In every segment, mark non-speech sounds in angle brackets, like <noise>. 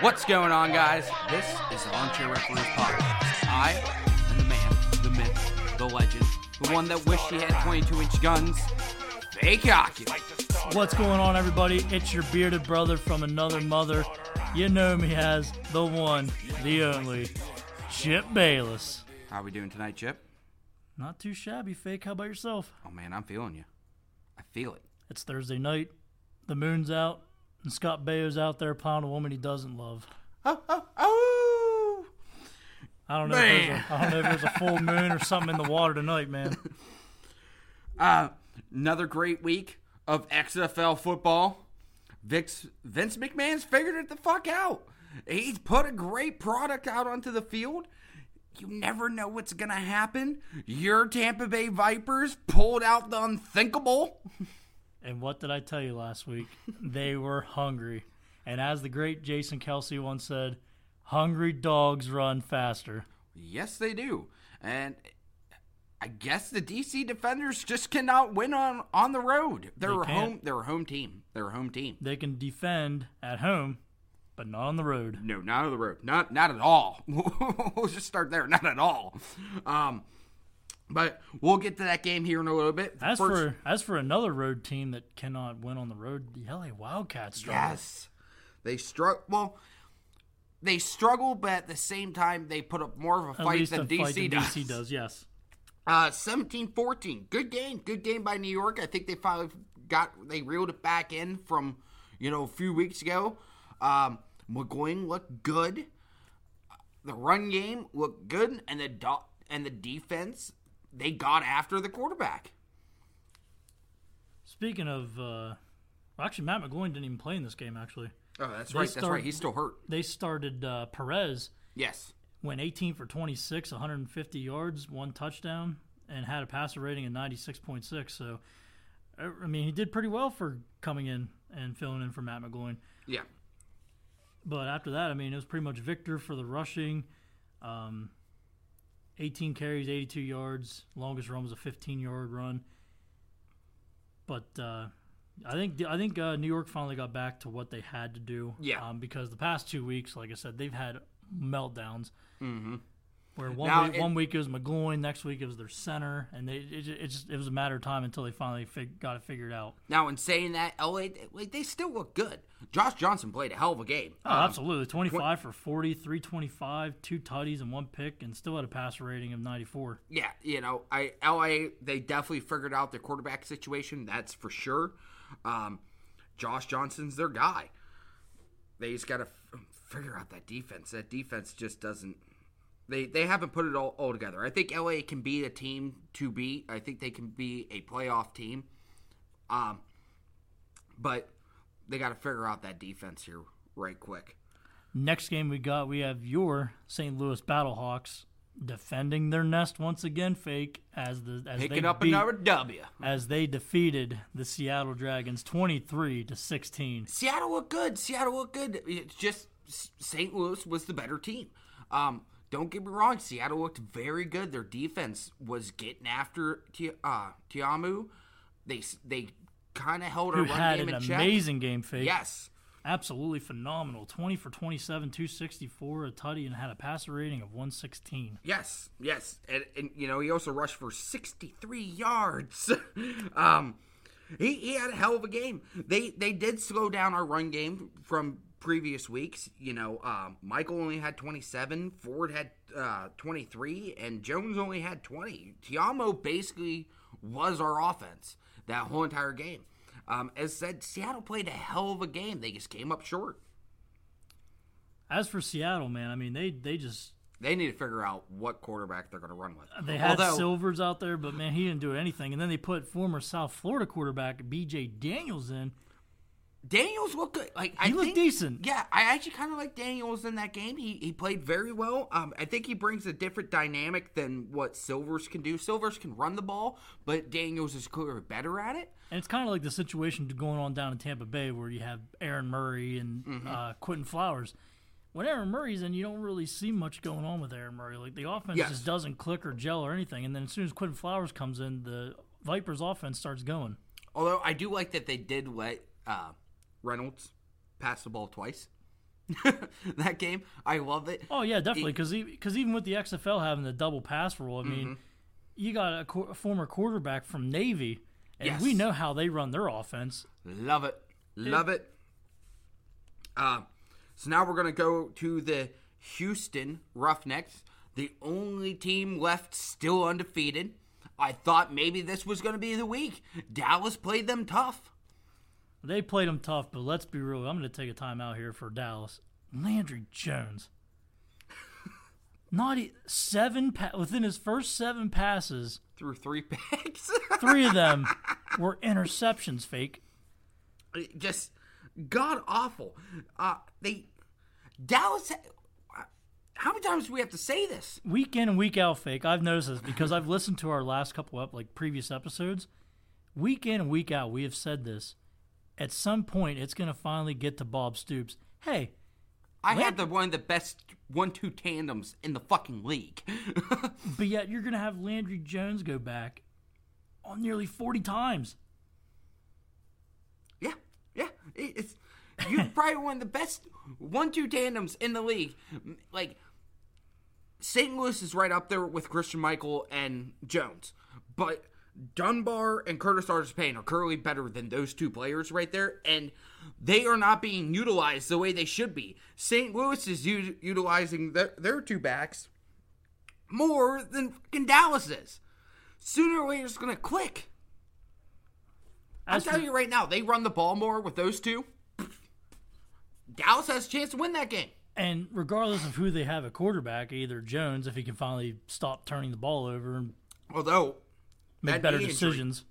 What's going on, guys? This is the Armchair Referees Podcast. I am the man, the myth, the legend, the one that wished he had 22 inch guns, Fake Hockey. What's going on, everybody? It's your bearded brother from another mother. You know me as the one, the only, Chip Bayless. How are we doing tonight, Chip? Not too shabby, fake. How about yourself? Oh man, I'm feeling you. I feel it. It's Thursday night. The moon's out, and Scott Baio's out there plowing a woman he doesn't love. Oh, oh, oh! I don't know. If there's a, I don't know if there's a full <laughs> moon or something in the water tonight, man. <laughs> Uh, another great week of XFL football. Vince, Vince McMahon's figured it the fuck out. He's put a great product out onto the field. You never know what's going to happen. Your Tampa Bay Vipers pulled out the unthinkable. <laughs> And what did I tell you last week? <laughs> they were hungry. And as the great Jason Kelce once said, hungry dogs run faster. Yes, they do. And I guess the DC Defenders just cannot win on on the road. They're They a home. They're a home team. They're a home team. They can defend at home, but not on the road. No, not on the road. Not not at all. <laughs> we'll just start there. Not at all. Um, but we'll get to that game here in a little bit. As First- for as for another road team that cannot win on the road, the LA Wildcats struggle. yes, they struggle. Well, they struggle, but at the same time, they put up more of a At fight than a DC fight than does. DC does, yes. Uh, 17-14. Good game. Good game by New York. I think they finally got they reeled it back in from you know a few weeks ago. Um, McGowan looked good. The run game looked good, and the do- and the defense they got after the quarterback. Speaking of, uh, actually, Matt McGloin didn't even play in this game. Actually, Oh, that's They right. That's right. He's still hurt. they started uh, Perez Yes. went 18 for 26, 150 yards, one touchdown, and had a passer rating of 96.6. So, uh, I mean, he did pretty well for coming in and filling in for Matt McGloin. Yeah. But after that, I mean, it was pretty much Victor for the rushing. Um, 18 carries, 82 yards. Longest run was a 15 yard run. But uh, I think I think uh, New York finally got back to what they had to do. Yeah. Um, because the past two weeks, like I said, they've had meltdowns. Mm-hmm. Where one Now, week, it- one week it was McGloin, next week it was their center, and they it, it just it was a matter of time until they finally fig- got it figured out. Now, in saying that, LA they, they still look good. Josh Johnson played a hell of a game. Oh, absolutely. 25 for 40, 325, two tutties and one pick, and still had a passer rating of 94. yeah, you know, I LA they definitely figured out their quarterback situation. That's for sure. Um, Josh Johnson's their guy. They just got to f- figure out that defense. That defense just doesn't. They they haven't put it all, all together. I think LA can be a team to beat. I think they can be a playoff team. Um, but they got to figure out that defense here right quick. Next game we got, we have your St. Louis Battlehawks defending their nest once again, fake as the as Picking they up beat- another W. as they defeated the Seattle Dragons 23 to 16. Seattle looked good. Seattle looked good. It's just St. Louis was the better team. Um, don't get me wrong. Seattle looked very good. Their defense was getting after Ti- uh, Ta'amu. They they kind of held our Who run had game an in check. amazing game, fake. Yes. Absolutely phenomenal. 20 for 27, 264, a tutty, and had a passer rating of 116. Yes, yes, and, and you know he also rushed for sixty-three yards. <laughs> um, he, he had a hell of a game. They they did slow down our run game from previous weeks. You know, um, Michael only had twenty-seven, Ford had uh, twenty-three, and Jones only had twenty. Ta'amu basically was our offense that whole entire game. Um, as said, Seattle played a hell of a game. They just came up short. As for Seattle, man, I mean, they they just They need to figure out what quarterback they're going to run with. They had Although- Silvers out there, but man, he didn't do anything. And then they put former South Florida quarterback B.J. Daniels in. Daniels looked good. Like I He looked think- decent. Yeah, I actually kind of like Daniels in that game. He he played very well. Um, I think he brings a different dynamic than what Silvers can do. Silvers can run the ball, but Daniels is clearly better at it. And it's kind of like the situation going on down in Tampa Bay where you have Aaron Murray and Mm-hmm. uh, Quinton Flowers. When Aaron Murray's in, you don't really see much going on with Aaron Murray. Like the offense Yes. just doesn't click or gel or anything. And then as soon as Quinton Flowers comes in, the Vipers offense starts going. Although I do like that they did let uh, Reynolds pass the ball twice. <laughs> that game. I love it. Oh yeah, definitely. Because because even with the XFL having the double pass rule, I mean, Mm-hmm. you got a, qu- a former quarterback from Navy, and we know how they run their offense. Love it. Love it. Uh, so now we're going to go to the Houston Roughnecks, the only team left still undefeated. I thought maybe this was going to be the week. Dallas played them tough. They played them tough, but let's be real. I'm going to take a time out here for Dallas. Landry Jones, not seven pa- within his first seven passes, Through three <laughs> picks. three of them were interceptions. Fake. Just god awful. Uh, they Dallas. How many times do we have to say this? week in and week out fake. I've noticed this because I've listened to our last couple up like previous episodes. Week in and week out, we have said this. At some point, it's going to finally get to Bob Stoops. Hey, I had the one of the best one-two tandems in the fucking league. <laughs> but yet you're going to have Landry Jones go back on nearly 40 times. Yeah, yeah. It's <laughs> you're probably one of the best one-two tandems in the league. Like St. Louis is right up there with Christian Michael and Jones, but Dunbar and Curtis Artis Payne are currently better than those two players right there, and they are not being utilized the way they should be. St. Louis is u- utilizing their, their two backs more than fucking Dallas is. Sooner or later, it's going to click. I'm telling you right now, they run the ball more with those two. Dallas has a chance to win that game. And regardless of who they have at quarterback, either Jones, if he can finally stop turning the ball over Although make That better knee injury. decisions,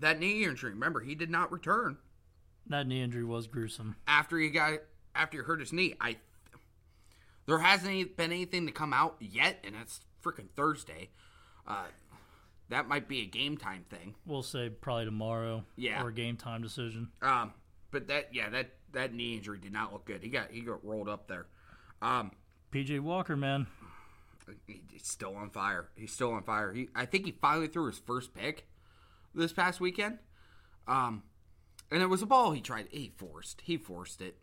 that knee injury, remember, he did not return that knee injury was gruesome. after he got after he hurt his knee. I there hasn't been anything to come out yet, and it's freaking Thursday. Uh, that might be a game time thing. We'll say probably tomorrow Yeah. or a game time decision. Um, but that yeah, that that knee injury did not look good. He got he got rolled up there. Um, PJ Walker, man. He- he's still on fire. He's still on fire. He, I think he finally threw his first pick this past weekend. Um, and it was a ball he tried. He forced. He forced it.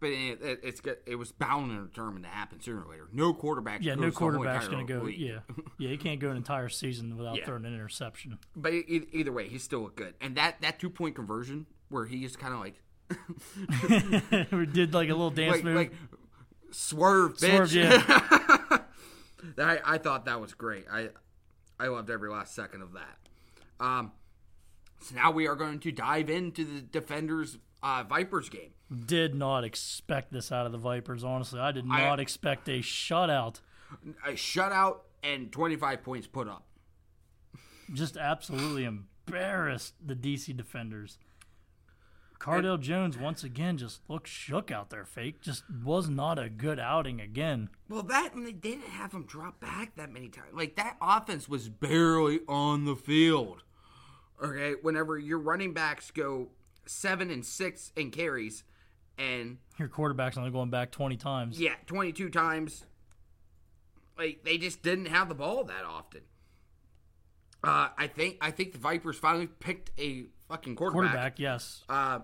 But it, it, it's. It was bound and determined to happen sooner or later. No quarterback. Yeah, no goes the whole quarterback's going to go. league. Yeah, <laughs> yeah, he can't go an entire season without Yeah. throwing an interception. But either way, he's still good. And that that two point conversion where he just kind of like <laughs> we did like a little <laughs> dance like move. like swerve, bitch. Swerve, yeah. I, I thought that was great. I I loved every last second of that. Um, so now we are going to dive into the Defenders uh, Vipers game. did not expect this out of the Vipers. Honestly, I did I- not expect a shutout. A shutout and 25 points put up. Just absolutely embarrassed the DC defenders. Cardale Jones once again just looked shook out there. Fake just was not a good outing again. Well, that and they didn't have him drop back that many times. Like that offense was barely on the field. Okay, whenever your running backs go seven and six in carries, and Your quarterback's only going back twenty times. yeah, 22 times. Like they just didn't have the ball that often. Uh, I think I think the Vipers finally picked a fucking quarterback. Quarterback, yes. Uh,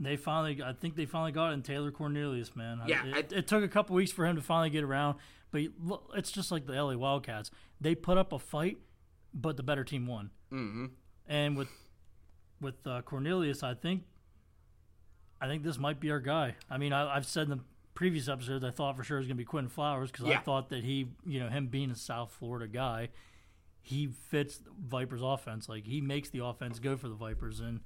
They finally, I think they finally got it in Taylor Cornelius, man. Yeah, it, I- it took a couple weeks for him to finally get around, but look, it's just like the LA Wildcats. They put up a fight, but the better team won. Mm-hmm. And with with uh, Cornelius, I think, I think this might be our guy. I mean, I, I've said in the previous episodes, I thought for sure it was going to be Quinton Flowers because Yeah. I thought that he, you know, him being a South Florida guy, he fits Vipers offense. Like he makes the offense go for the Vipers, and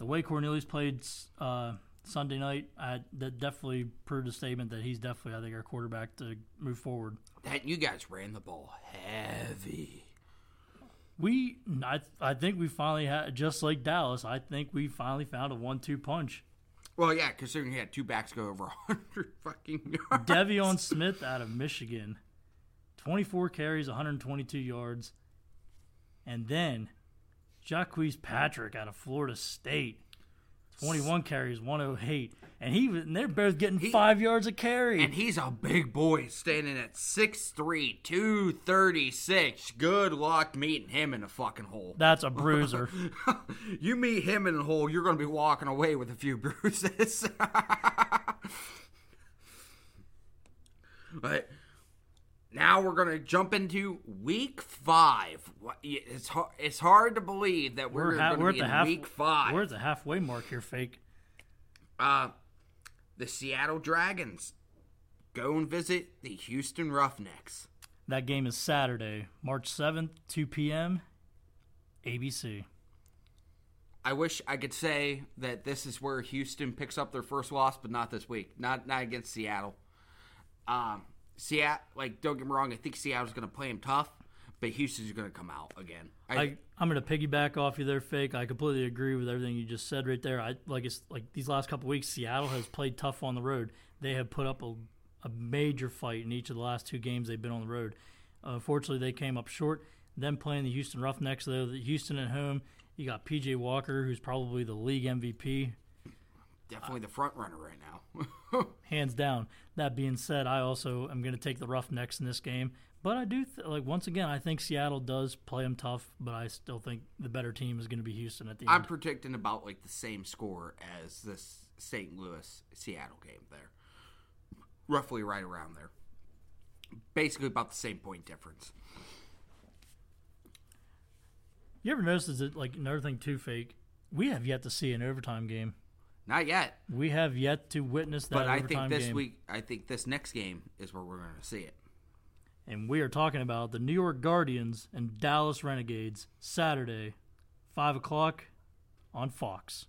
the way Cornelius played uh, Sunday night, I, that definitely proved a statement that he's definitely, I think, our quarterback to move forward. that you guys ran the ball heavy. We, I, I think we finally had, just like Dallas, I think we finally found a one-two punch. Well, yeah, considering he had two backs go over 100 <laughs> fucking yards. De'Veon Smith out of Michigan, 24 carries, 122 yards. And then Jacques Patrick out of Florida State, 21 carries, 108. And he and they're both getting five yards a carry. And he's a big boy standing at 6'3", 236. Good luck meeting him in a fucking hole. That's a <laughs> bruiser. you meet him in a hole, you're going to be walking away with a few <laughs> bruises. <laughs> But now we're gonna jump into week five. It's hard, it's hard to believe that we're, We're, ha- at be the in half. week five. We're at the halfway mark here, fake. Uh, the Seattle Dragons go and visit the Houston Roughnecks. That game is Saturday, March seventh, two p.m. ABC. I wish I could say that this is where Houston picks up their first loss, but not this week. Not not against Seattle. Um, Seattle, like don't get me wrong, I think Seattle's going to play them tough, but Houston's going to come out again. I, I, I'm going to piggyback off you there, fake. I completely agree with everything you just said right there. I like it's like these last couple weeks, Seattle has played tough on the road. They have put up a, a major fight in each of the last two games they've been on the road. Unfortunately, they came up short. Them playing the Houston Roughnecks, though, the Houston at home. You got PJ Walker, who's probably the league MVP, definitely the front runner right now. <laughs> hands down. That being said, I also am going to take the Roughnecks in this game. But I do th- like once again, I think Seattle does play them tough, but I still think the better team is going to be Houston at the end. I'm predicting about like the same score as this St. Louis Seattle game there. Roughly right around there. Basically about the same point difference. You ever notice is it like another thing too fake? We have yet to see an overtime game. Not yet. We have yet to witness that But I think this game. week I think this next game is where we're gonna see it. and we are talking about the New York Guardians and Dallas Renegades Saturday, five o'clock on Fox.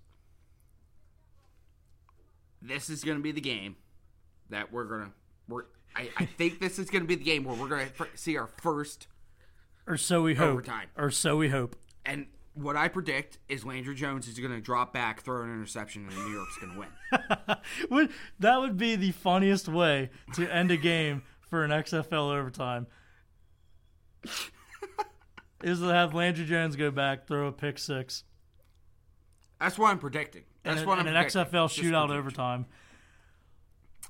This is gonna be the game that we're gonna we're I, I think this is gonna be the game where we're gonna see our first Or so we hope. Overtime. Or so we hope. and what I predict is Landry Jones is going to drop back, throw an interception, and New York's going to win. <laughs> Would that would be the funniest way to end a game for an XFL overtime? <laughs> is to have Landry Jones go back, throw a pick six, That's what I'm predicting. and, That's an- what and I'm predicting. And an. XFL shootout overtime.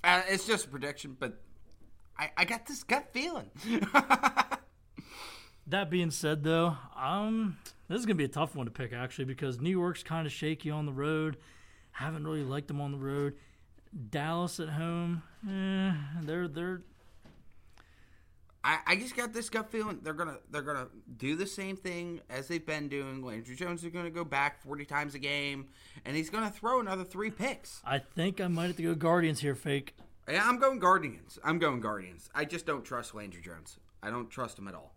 Uh, it's just a prediction, but I, I got this gut feeling. <laughs> That being said, though, um, this is gonna be a tough one to pick actually because New York's kind of shaky on the road. Haven't really liked them on the road. Dallas at home, eh, they're they're I, I just got this gut feeling they're gonna they're gonna do the same thing as they've been doing. Landry Jones is gonna go back forty times a game, and he's gonna throw another three picks. I think I might have to go Guardians here, fake. Yeah, I'm going Guardians. I'm going Guardians. I just don't trust Landry Jones. I don't trust him at all.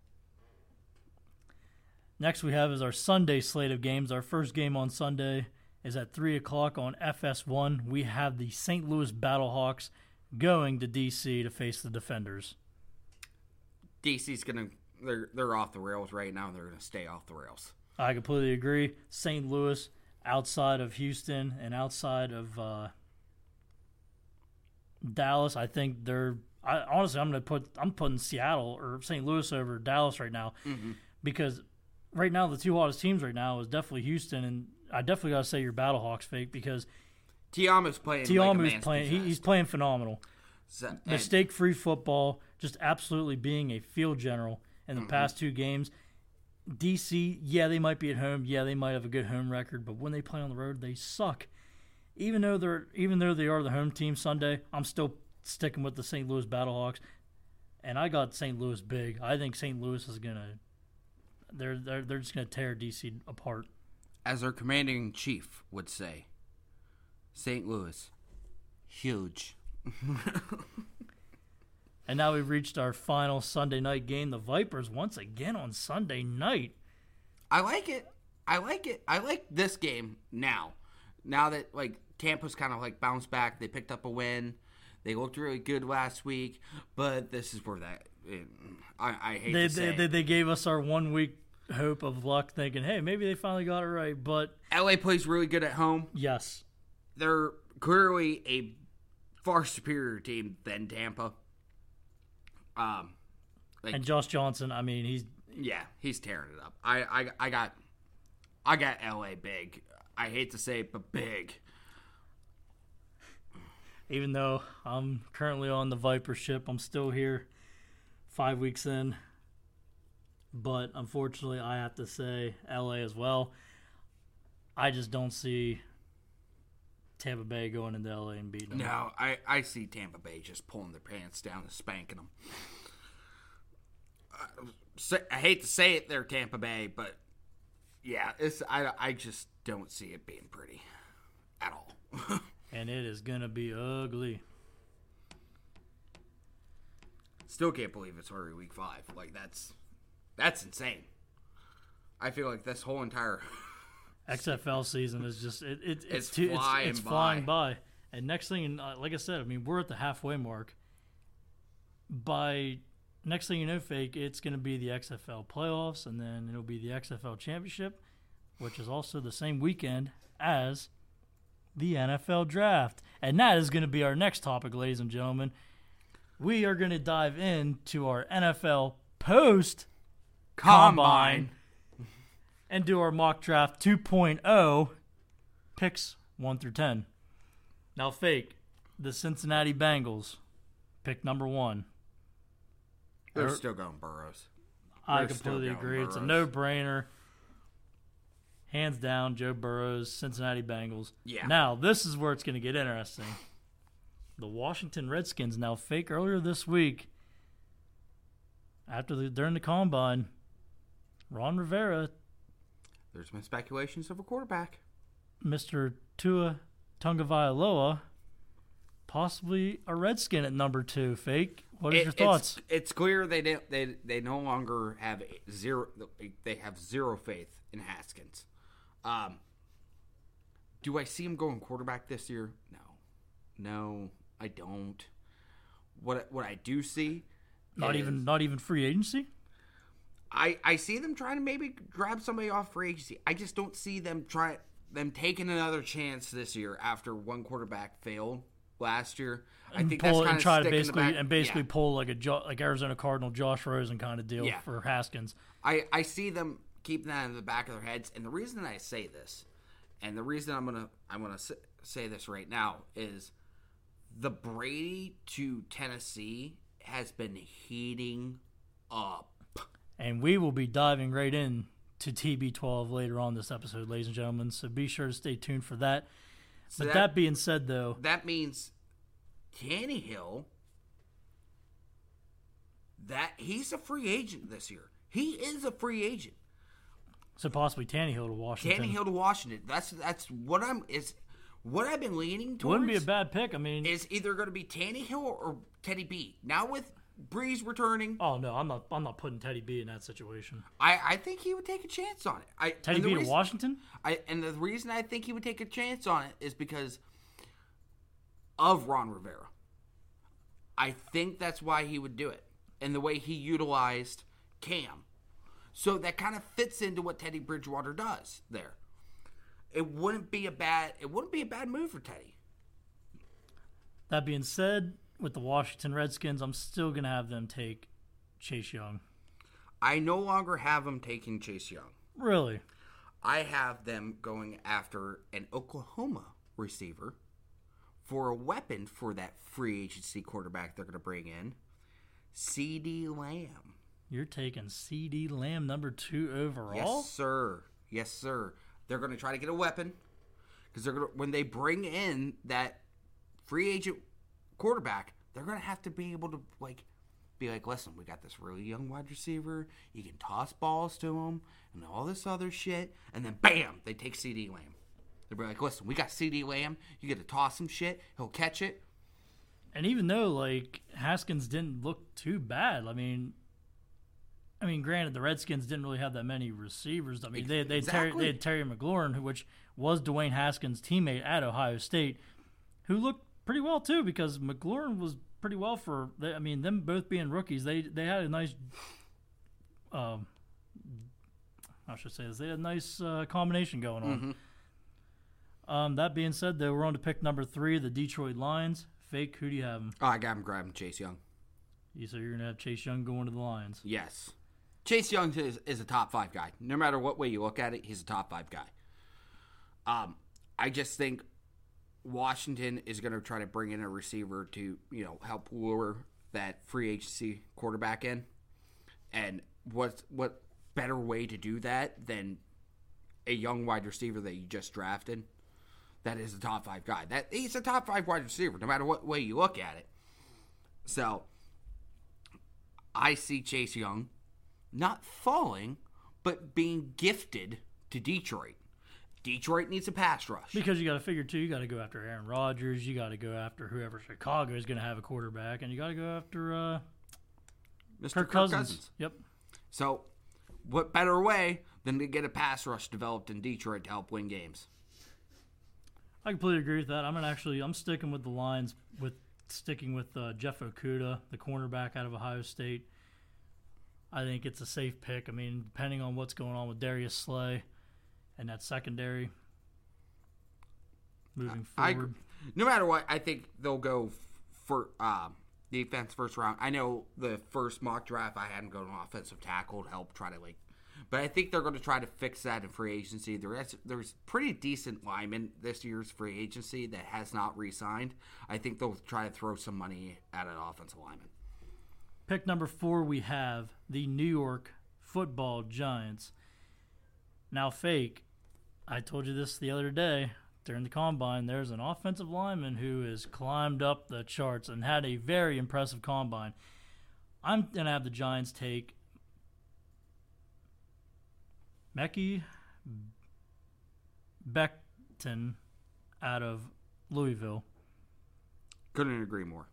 Next we have is our Sunday slate of games. Our first game on Sunday is at three o'clock on FS1. We have the St. Louis Battlehawks going to DC to face the Defenders. DC's gonna they're they're off the rails right now. They're gonna stay off the rails. I completely agree. St. Louis, outside of Houston and outside of uh, Dallas, I think they're. I, honestly, I'm going to put. I'm putting Seattle or St. Louis over Dallas right now because right now the two hottest teams right now is definitely Houston and I definitely got to say your Battlehawks fake because Ta'amu's playing. like Ta'amu's man's playing. He, he's playing phenomenal. So- Mistake-free football, just absolutely being a field general in the past two games. DC, yeah, they might be at home. Yeah, they might have a good home record, but when they play on the road, they suck. Even though they're even though they are the home team Sunday, I'm still sticking with the St. Louis Battlehawks, and I got St. Louis big. I think St. Louis is gonna they're they're they're just gonna tear DC apart. as our commanding chief would say, St. Louis, huge. <laughs> And now we've reached our final Sunday night game. The Vipers once again on Sunday night. I like it. I like it. I like this game now. Now that like Tampa's kind of like bounced back, they picked up a win. They looked really good last week, but this is where that I, I hate they, to they, they, they gave us our one week hope of luck, thinking, hey, maybe they finally got it right. But LA plays really good at home. yes, They're clearly a far superior team than Tampa. Um, like and Josh Johnson, I mean, he's yeah, he's tearing it up. I, I, I got, I got LA big. I hate to say it, but big. even though I'm currently on the Viper ship, I'm still here, five weeks in. But unfortunately, I have to say LA as well. I just don't see Tampa Bay going into LA and beating them. No, I, I see Tampa Bay just pulling their pants down and spanking them. Uh, I hate to say it, they're Tampa Bay, but yeah, it's I, I just don't see it being pretty at all. <laughs> And it is gonna be ugly. Still can't believe it's already week five. Like that's that's insane. I feel like this whole entire <laughs> XFL season is just it, it it's It's too, flying it's, it's by. flying by. And next thing, uh, like I said, I mean we're at the halfway mark. By next thing you know, fake, it's going to be the XFL playoffs, and then it'll be the XFL championship, which is also the same weekend as the NFL draft, and that is going to be our next topic, ladies and gentlemen. We are going to dive into our NFL post combine. <laughs> and do our mock draft 2.0 picks 1 through 10. Now, fake, the Cincinnati Bengals, pick number one. They're Er- still going Burrows. I They're still completely going agree. It's a Burrows. no brainer. Hands down, Joe Burrows, Cincinnati Bengals. Yeah. Now, this is where it's going to get interesting. The Washington Redskins, now fake earlier this week, after the during the combine, Ron Rivera There's been speculations of a quarterback. Mr. Tua Tagovailoa, possibly a Redskin at number two. Fake. What is It- your thoughts? It's, it's clear they don't, they they no longer have zero. They have zero faith in Haskins. Um, do I see him going quarterback this year? No, no, I don't. What what I do see, Not is- even not even free agency. I I see them trying to maybe grab somebody off free agency. I just don't see them try them taking another chance this year after one quarterback failed last year. I think pull that's kind and of try to stick in the basically and basically yeah. pull like a Jo- like Arizona Cardinal Josh Rosen kind of deal Yeah. for Haskins. I, I see them keeping that in the back of their heads, and the reason I say this, and the reason I'm gonna I'm gonna say this right now is the Brady to Tennessee has been heating up. And we will be diving right in to TB12 later on this episode, ladies and gentlemen. So be sure to stay tuned for that. So but that- that, being said, though, That means Tannehill. That he's a free agent this year. He is a free agent. so possibly Tannehill to Washington Tannehill to Washington. That's that's what I'm is what I've been leaning towards. wouldn't be a bad pick. I mean, is either going to be Tannehill or Teddy B. Now with Brees returning, oh no, I'm not. I'm not putting Teddy B in that situation. I, I think he would take a chance on it. I, Teddy B to Washington. I, and the reason I think he would take a chance on it is because of Ron Rivera. I think that's why he would do it, and the way he utilized Cam. So that kind of fits into what Teddy Bridgewater does there. It wouldn't be a bad. It wouldn't be a bad move for Teddy. That being said, with the Washington Redskins, I'm still gonna have them take Chase Young. I no longer have them taking Chase Young. Really? I have them going after an Oklahoma receiver for a weapon for that free agency quarterback they're going to bring in, CeeDee Lamb. You're taking CeeDee Lamb number two overall? Yes, sir. Yes, sir. They're going to try to get a weapon because they're going to when they bring in that free agent quarterback, they're going to have to be able to like be like, listen, we got this really young wide receiver. You can toss balls to him and all this other shit, and then bam, they take CeeDee Lamb. They'll be like, listen, we got CeeDee Lamb. You get to toss him shit. He'll catch it. And even though like Haskins didn't look too bad, I mean, I mean, granted the Redskins didn't really have that many receivers. I mean, they they had Terry, Exactly. they had Terry McLaurin, who which was Dwayne Haskins' teammate at Ohio State, who looked pretty well too because McLaurin was pretty well for. I mean, them both being rookies, they they had a nice. Um, I should say this. They had a nice uh, combination going on. Um, that being said, though, we're on to pick number three, the Detroit Lions. Fake, who do you have 'em? Oh, I got him grabbing Chase Young. You so you're gonna have Chase Young going to the Lions. Yes. Chase Young is, is a top five guy. No matter what way you look at it, he's a top five guy. Um, I just think Washington is going to try to bring in a receiver to you know help lure that free agency quarterback in. And what what better way to do that than a young wide receiver that you just drafted? that is a top five guy. That he's a top five wide receiver, no matter what way you look at it. So I see Chase Young not falling, but being gifted to Detroit. Detroit needs a pass rush. Because you got to figure too, you got to go after Aaron Rodgers, you got to go after whoever Chicago is going to have a quarterback, and you got to go after uh, Mr. Kirk, Cousins. Yep. So, what better way than to get a pass rush developed in Detroit to help win games? I completely agree with that. I'm gonna actually I'm sticking with the Lions with sticking with uh, Jeff Okudah, the cornerback out of Ohio State. I think it's a safe pick. I mean, depending on what's going on with Darius Slay and that secondary moving I, forward. no matter what, I think they'll go for uh, defense first round. I know the first mock draft I had them go to an offensive tackle to help try to like, but I think they're going to try to fix that in free agency. There's there's pretty decent linemen this year's free agency that has not re-signed. I think they'll try to throw some money at an offensive lineman. Pick number four, we have the New York Football Giants. Now, fake. I told you this the other day during the combine. There's an offensive lineman who has climbed up the charts and had a very impressive combine. I'm gonna have the Giants take Mekhi Becton out of Louisville. Couldn't agree more.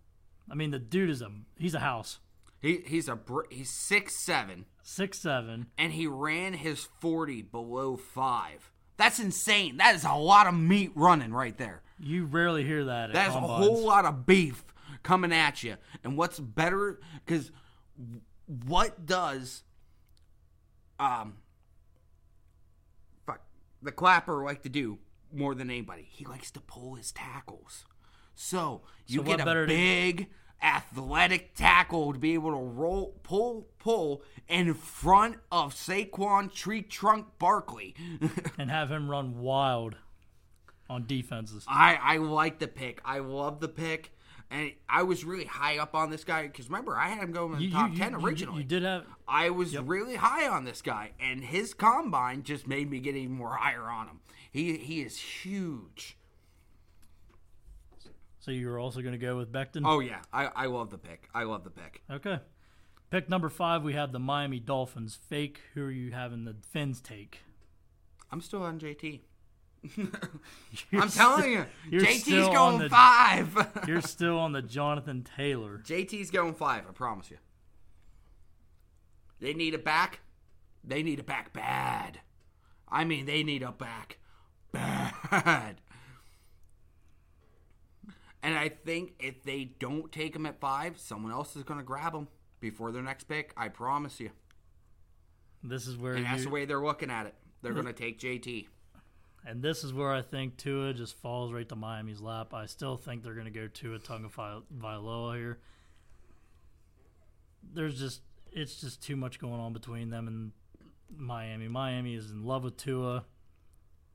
I mean, the dude is a he's a house. He he's a br- he's six seven Six seven. and he ran his forty below five. That's insane. That is a lot of meat running right there. You rarely hear that. That's a whole lot of beef coming at you. And what's better? Because what does um fuck the clapper like to do more than anybody? He likes to pull his tackles. So you So get a better to- big athletic tackle to be able to roll, pull, pull in front of Saquon Tree Trunk Barkley. <laughs> and have him run wild on defenses. I I like the pick. I love the pick, and I was really high up on this guy because remember I had him going in the You, top you- ten you- you- originally. You, did have I was really high on this guy, and his combine just made me get even more higher on him. He he is huge. So you were also going to go with Becton. Oh yeah, I I love the pick. I love the pick. Okay. Pick number five, we have the Miami Dolphins. Fake. Who are you having the Fins take? I'm still on JT. <laughs> I'm telling you, <laughs> JT's going the- five. <laughs> You're still on the Jonathan Taylor. JT's going five. I promise you. They need a back. They need a back bad. I mean, they need a back bad. And I think if they don't take him at five, someone else is going to grab him before their next pick. I promise you. This is where And that's you, the way they're looking at it. They're going to take JT. and this is where I think Tua just falls right to Miami's lap. I still think they're going to go Tua Tagovailoa here. There's just it's just too much going on between them and Miami. Miami is in love with Tua,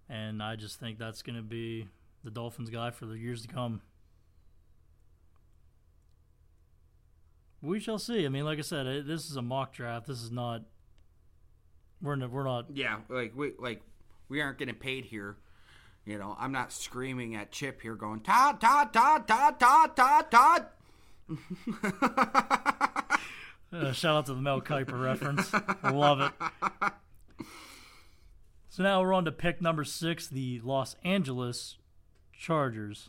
and I just think that's going to be the Dolphins guy for the years to come. We shall see. I mean, like I said, it, this is a mock draft. This is not. We're n- we're not. Yeah, like we like we aren't getting paid here. You know, I'm not screaming at Chip here going Todd, Todd, Todd, Todd, Todd, Todd, Todd. <laughs> Uh, shout out to the Mel Kiper reference. I love it. So now we're on to pick number six, the Los Angeles Chargers.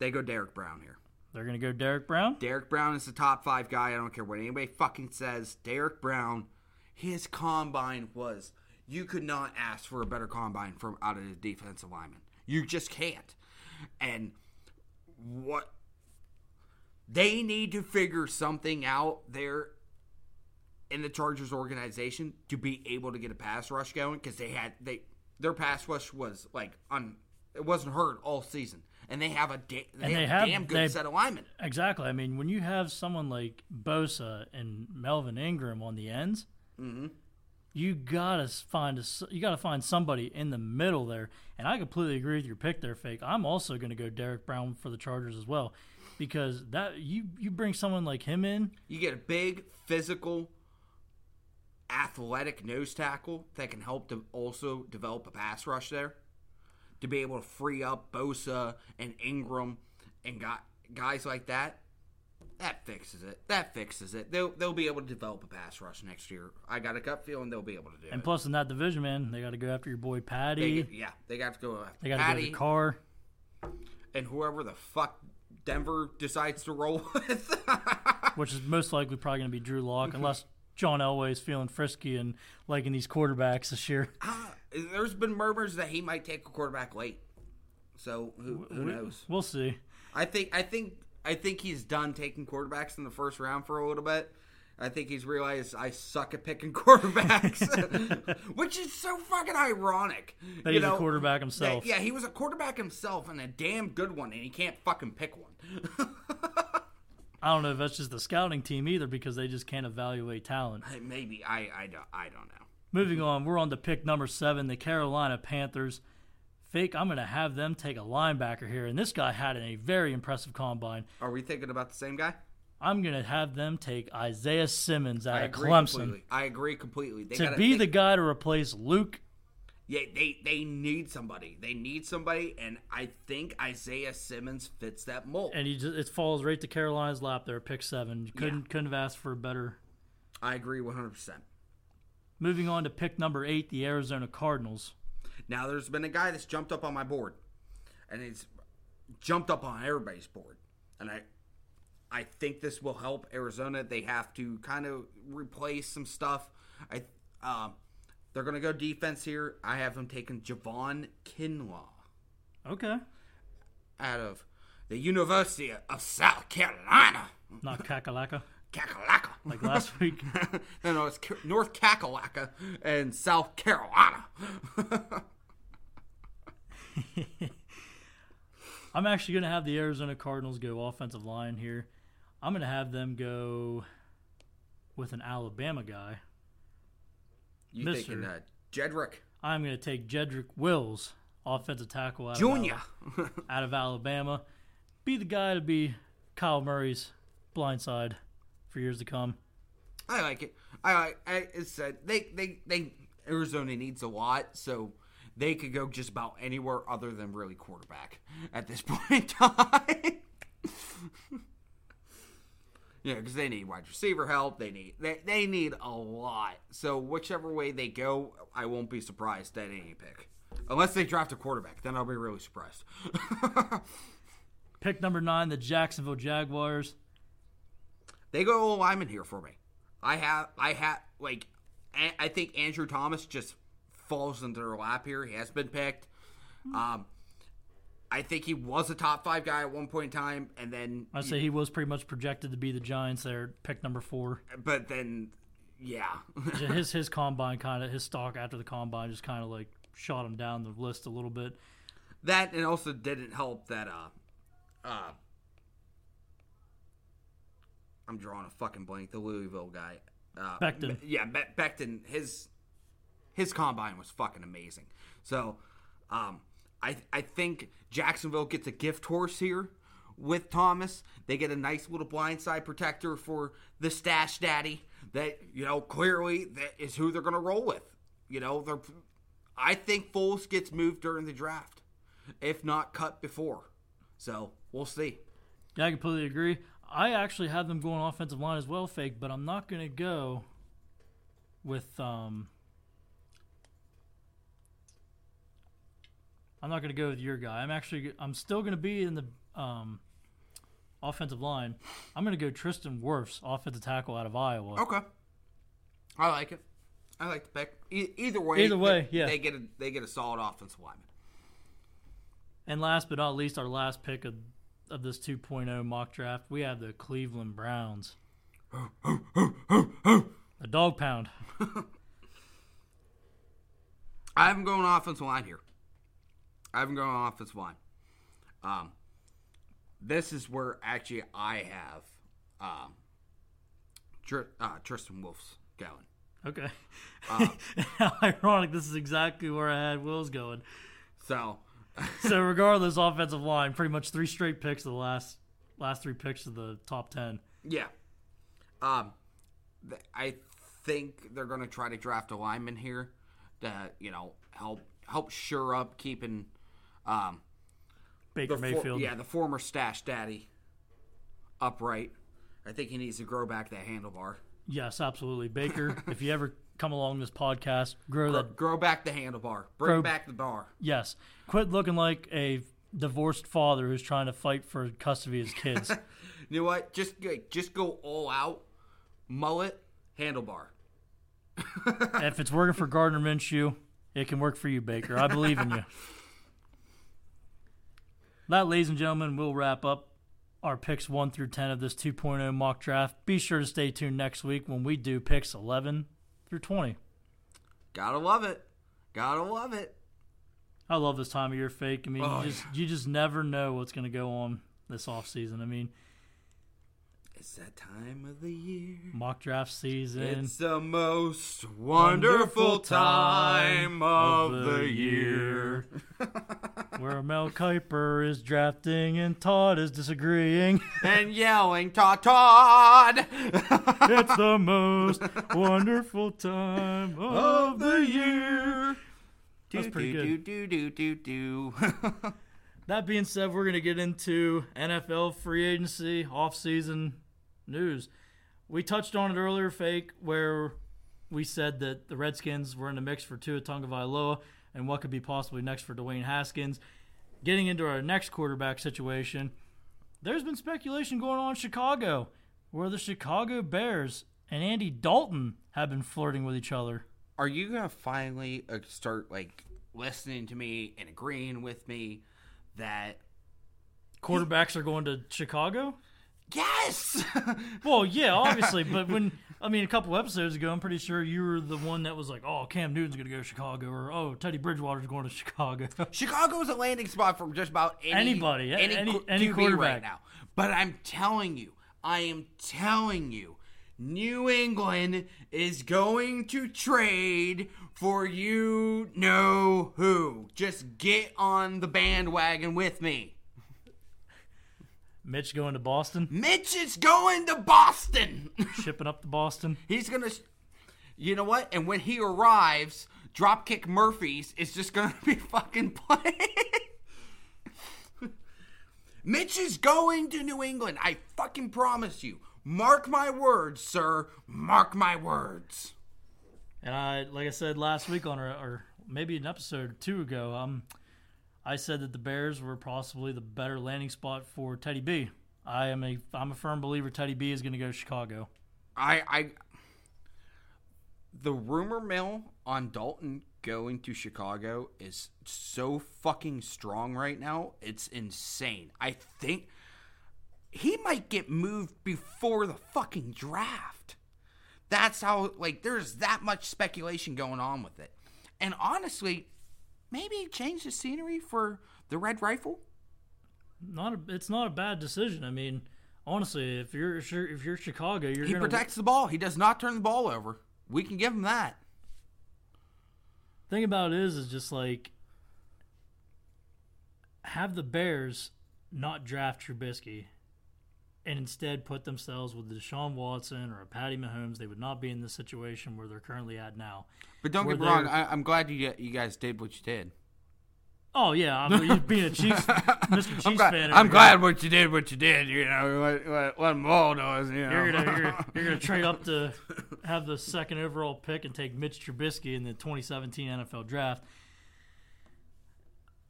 They go Derrick Brown here. They're going to go Derrick Brown. Derrick Brown is the top five guy. I don't care what anybody fucking says. Derrick Brown, his combine was you could not ask for a better combine from out of the defensive lineman. You just can't. And what they need to figure something out there in the Chargers organization to be able to get a pass rush going because they had they their pass rush was like on it wasn't hurt all season. And they have a, da- they And have they a have- damn good they- set of linemen. Exactly. I mean, when you have someone like Bosa and Melvin Ingram on the ends, mm-hmm. you gotta find a, you gotta find somebody in the middle there. And I completely agree with your pick there, fake. I'm also going to go Derrick Brown for the Chargers as well, because that you you bring someone like him in, You get a big, physical, athletic nose tackle that can help to also develop a pass rush there. To be able to free up Bosa and Ingram and got guys like that, that fixes it. That fixes it. They'll they'll be able to develop a pass rush next year. I got a gut feeling they'll be able to do And it. plus, in that division, man, they got to go after your boy They, Patty. yeah, they got to go after They got to go Patty to Carr. and whoever the fuck Denver decides to roll <laughs> with. which is most likely probably going to be Drew Lock, unless John Elway is feeling frisky and liking these quarterbacks this year. <laughs> Ah, There's been murmurs that he might take a quarterback late. So who, who knows? We'll see. I think I think I think he's done taking quarterbacks in the first round for a little bit. I think he's realized I suck at picking <laughs> quarterbacks, <laughs> which is so fucking ironic. That you he's a quarterback himself. That- yeah, he was a quarterback himself and a damn good one, and he can't fucking pick one. <laughs> I don't know if that's just the scouting team either because they just can't evaluate talent. Maybe I I don't I don't know. Moving on, we're on to pick number seven, the Carolina Panthers. Fake, I'm going to have them take a linebacker here, and this guy had a very impressive combine. Are we thinking about the same guy? I'm going to have them take Isaiah Simmons out I of Clemson completely. I agree completely. They to be the guy to replace Luke. Yeah, they they need somebody. They need somebody, and I think Isaiah Simmons fits that mold. And he just, it falls right to Carolina's lap there, pick seven. Couldn't couldn't have asked for a better I agree one hundred percent. Moving on to pick number eight, the Arizona Cardinals. Now, there's been a guy that's jumped up on my board, and he's jumped up on everybody's board, and I, I think this will help Arizona. They have to kind of replace some stuff. I, um, they're gonna go defense here. I have them taking Javon Kinlaw Okay. out of the University of South Carolina, Not Kakalaka, <laughs> Kakalaka. like last <laughs> week. no, no, it's North Kakalaka and South Carolina. <laughs> I'm actually going to have the Arizona Cardinals go offensive line here. I'm going to have them go with an Alabama guy. You Mr. thinking uh, Jedrick I'm going to take Jedrick Wills, offensive tackle out of, Junior? Ala- out of Alabama. Be the guy to be Kyle Murray's blindside for years to come. I like it. I like. I, it's said they they they Arizona needs a lot, so they could go just about anywhere other than really quarterback at this <laughs> point in time. <laughs> yeah, because they need wide receiver help. They need they they need a lot. So whichever way they go, I won't be surprised at any pick. Unless they draft a quarterback, then I'll be really surprised. <laughs> Pick number nine, the Jacksonville Jaguars. They go lineman here for me. I have, I have, like, I think Andrew Thomas just falls into their lap here. He has been picked. Um, I think he was a top five guy at one point in time, and then, I'd say he was pretty much projected to be the Giants there, pick number four. but then, yeah, <laughs> his his combine kind of his stock after the combine just kind of like shot him down the list a little bit. that and also didn't help that. Uh, uh, I'm drawing a fucking blank. The Louisville guy, uh, Becton. Be- yeah, Be- Becton. His his combine was fucking amazing. So, um, I I think Jacksonville gets a gift horse here with Thomas. They get a nice little blindside protector for the stash daddy. That you know clearly that is who they're going to roll with. You know they're. I think Foles gets moved during the draft, if not cut before. So we'll see. Yeah, I completely agree. I actually have them going offensive line as well, fake, but I'm not going to go with um. I'm not going to go with your guy. I'm actually I'm still going to be in the um, offensive line. I'm going to go Tristan Wirfs, offensive tackle out of Iowa. Okay, I like it. I like the pick. E- either way, Either way, they, yeah. they get a they get a solid offensive lineman. And last but not least, our last pick of, of this 2.0 mock draft, we have the Cleveland Browns. A dog pound. <laughs> I haven't gone offensive line here. I haven't gone offensive line. Um, this is where actually I have um, Tr- uh, Tristan Wirfs going. Okay. <laughs> How ironic. This is exactly where I had Will's going. So, <laughs> So regardless, offensive line, pretty much three straight picks of the last last three picks of the top ten. yeah, um, th- I think they're going to try to draft a lineman here to you know help help sure up keeping Um, Baker the for- Mayfield. yeah, the former stash daddy, upright. I think he needs to grow back that handlebar. Yes, absolutely. Baker, <laughs> if you ever come along this podcast, grow Grow, that. grow back the handlebar. Bring Grow- back the bar. Yes, quit looking like a divorced father who's trying to fight for custody of his kids. <laughs> You know what? Just just go all out. Mullet, handlebar. <laughs> if it's working for Gardner Minshew, it can work for you, Baker. I believe in you. That, ladies and gentlemen, will wrap up our picks 1 through 10 of this 2.0 mock draft. Be sure to stay tuned next week when we do picks 11 through 20. Gotta love it. Gotta love it. I love this time of year, fake. I mean, Oh, you just you just never know what's going to go on this off season. I mean, It's that time of the year. mock draft season. It's the most wonderful time of the year. <laughs> where Mel Kiper is drafting and Todd is disagreeing. <laughs> and yelling, Todd, Todd! <laughs> it's the most <laughs> wonderful time of the year. That's pretty do, good. do, do, do, do, do. That being said, we're going to get into NFL free agency, off-season news. We touched on it earlier, fake, where we said that the Redskins were in the mix for Tua Tagovailoa and what could be possibly next for Dwayne Haskins. Getting into our next quarterback situation, there's been speculation going on in Chicago, where the Chicago Bears and Andy Dalton have been flirting with each other. Are you gonna finally uh, start like listening to me and agreeing with me that Quarterbacks are going to Chicago? yes? <laughs> Well, yeah, obviously, but when I mean a couple episodes ago, I'm pretty sure you were the one that was like, "Oh, Cam Newton's going to go to Chicago," or "Oh, Teddy Bridgewater's going to <laughs> Chicago." Chicago is a landing spot for just about any, Anybody, any- qu- any quarterback. right now. But I'm telling you, I am telling you, New England is going to trade for you know who. Just get on the bandwagon with me. Mitch going to Boston, Mitch is going to Boston. <laughs> shipping up to Boston. He's gonna, you know what? And when he arrives, Dropkick Murphys is just gonna <laughs> be fucking playing. <laughs> Mitch is going to New England. I fucking promise you. Mark my words, sir. Mark my words. And I, like I said last week on, our, or maybe an episode or two ago, um, I said that the Bears were possibly the better landing spot for Teddy B. I am a, I'm a firm believer Teddy B is going to go to Chicago. I, I, the rumor mill on Dalton going to Chicago is so fucking strong right now. It's insane. I think he might get moved before the fucking draft. That's how, like, there's that much speculation going on with it. And honestly, maybe change the scenery for the Red Rifle. Not a, it's not a bad decision. I mean, honestly, if you're if you're, Chicago, you're He gonna protects the ball. He does not turn the ball over. We can give him that. thing about it is is just like have the Bears not draft Trubisky and instead put themselves with Deshaun Watson or a Patty Mahomes, they would not be in the situation where they're currently at now. But don't get me wrong. I, I'm glad you you guys did what you did. Oh yeah, I'm you being a Chiefs, <laughs> Mr. Chiefs I'm glad, fan. I'm glad what you did, what you did. You know what what, what Maul does. You know. You're gonna, you're, you're gonna trade up to <laughs> have the second overall pick and take Mitch Trubisky in the 2017 NFL draft.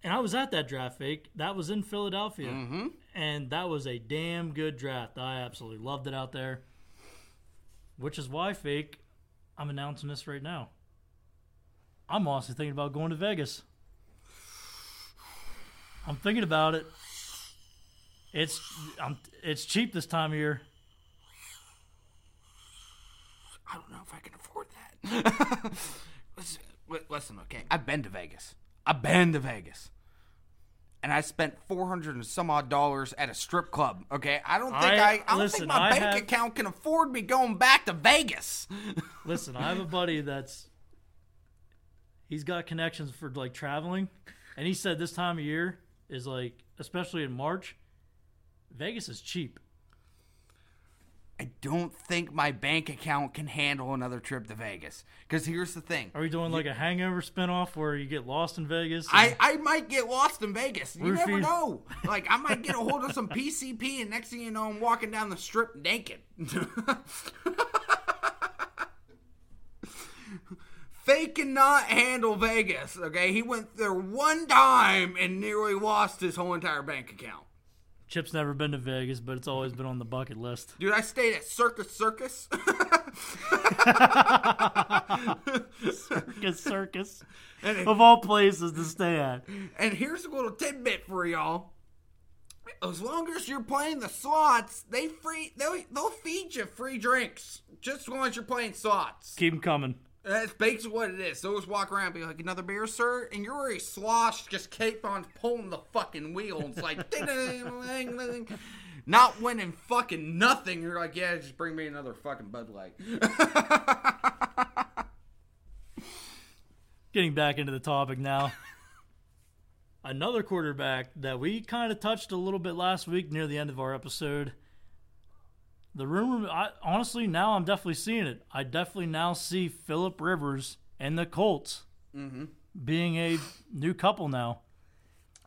And I was at that draft fake. That was in Philadelphia, Mhm. And that was a damn good draft. I absolutely loved it out there. Which is why fake. I'm announcing this right now. I'm also thinking about going to Vegas. I'm thinking about it. It's I'm, it's cheap this time of year. I don't know if I can afford that. <laughs> listen, listen, okay. I've been to Vegas. I've been to Vegas. And I spent four hundred and some odd dollars at a strip club. Okay, I don't think I, I- I, don't listen, think my I bank have- account can afford me going back to Vegas. <laughs> Listen, I have a buddy that's he's got connections for like traveling, and he said this time of year is like, especially in March, Vegas is cheap. I don't think my bank account can handle another trip to Vegas. Because here's the thing. Are we doing like a hangover spinoff where you get lost in Vegas? I, I might get lost in Vegas. You never know. <laughs> Like I might get a hold of some PCP, and next thing you know, I'm walking down the strip naked. <laughs> Fake cannot handle Vegas. Okay, he went there one time and nearly lost his whole entire bank account. Chip's never been to Vegas, but it's always been on the bucket list. Dude, I stayed at Circus Circus. <laughs> Circus, circus. and, Of all places to stay at. and here's a little tidbit for y'all. As long as you're playing the slots, they free they'll, they'll feed you free drinks just as long as you're playing slots. Keep them coming. That's basically what it is. So just walk around be like, another beer, sir? And you're already sloshed, just keep on pulling the fucking wheel. It's like, <laughs> ding, ding, ding. not winning fucking nothing. You're like, yeah, just bring me another fucking Bud Light. <laughs> Getting back into the topic now. Another quarterback that we kind of touched a little bit last week near the end of our episode. The rumor, I, honestly, now I'm definitely seeing it. I definitely now see Philip Rivers and the Colts mm-hmm. being a new couple now.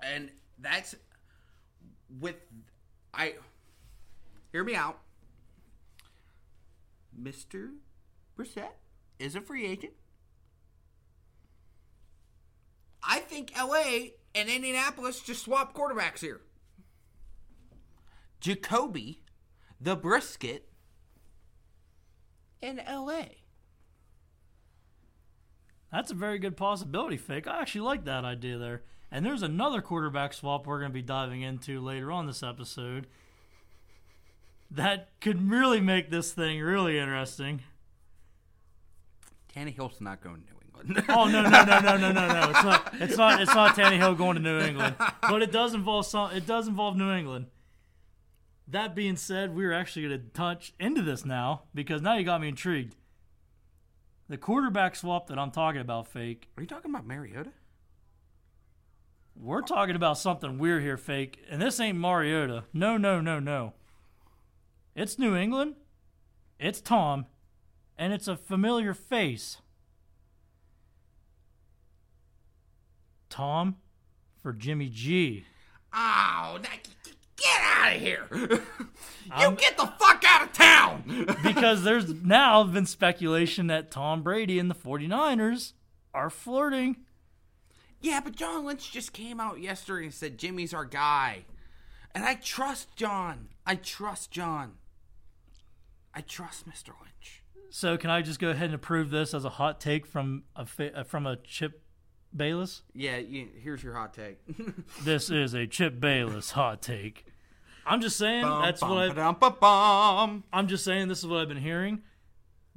and that's with I hear me out. Mr. Brissett is a free agent. I think LA and Indianapolis just swap quarterbacks here. Jacoby, the brisket, in LA. That's a very good possibility, Fake. I actually like that idea there. And there's another quarterback swap we're going to be diving into later on this episode that could really make this thing really interesting. Tannehill's not going to New England. <laughs> Oh no no no no no no no! It's not it's not it's not Tannehill going to New England, but it does involve some. It does involve New England. That being said, we're actually going to touch into this now because now you got me intrigued. The quarterback swap that I'm talking about, fake. Are you talking about Mariota? We're talking about something weird here, fake, and this ain't Mariota. No, no, no, no. It's New England. It's Tom, and it's a familiar face. Tom for Jimmy G. Oh, that, get out of here! <laughs> you get the fuck out of town! <laughs> Because there's now been speculation that Tom Brady and the 49ers are flirting. yeah, but John Lynch just came out yesterday and said Jimmy's our guy, and I trust John. I trust John. I trust Mr. Lynch. So can I just go ahead and approve this as a hot take from a fa- uh, from a Chip Bayless? Yeah, you, here's your hot take. <laughs> This is a Chip Bayless hot take. I'm just saying that's what I. I'm just saying this is what I've been hearing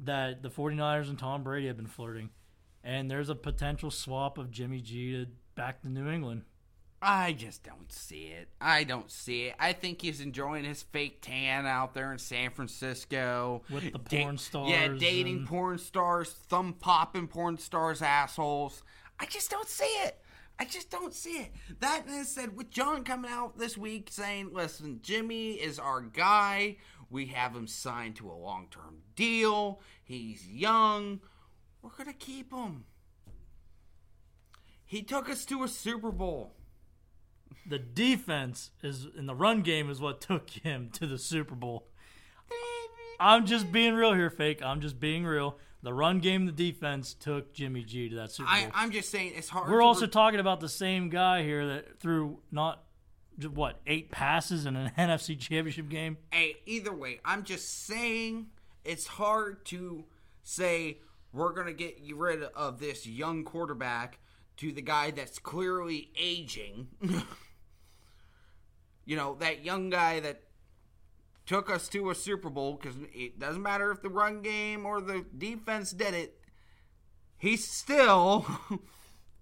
that the 49ers and Tom Brady have been flirting. And there's a potential swap of Jimmy G to back to New England. I just don't see it. I don't see it. I think he's enjoying his fake tan out there in San Francisco With the Da- porn stars Yeah, dating and- porn stars, thumb popping porn stars, assholes. I just don't see it. I just don't see it. That being said, with John coming out this week saying, "Listen, Jimmy is our guy. We have him signed to a long-term deal. He's young. We're gonna keep him." He took us to a Super Bowl. The defense is in the run game is what took him to the Super Bowl. I'm just being real here, fake. I'm just being real. The run game, the defense took Jimmy G to that Super Bowl. I, I'm just saying it's hard. We're also re- talking about the same guy here that threw not what eight passes in an <laughs> NFC Championship game. hey, either way, I'm just saying it's hard to say we're gonna get rid of this young quarterback to the guy that's clearly aging. <laughs> you know, that young guy that took us to a Super Bowl because it doesn't matter if the run game or the defense did it. He still <laughs>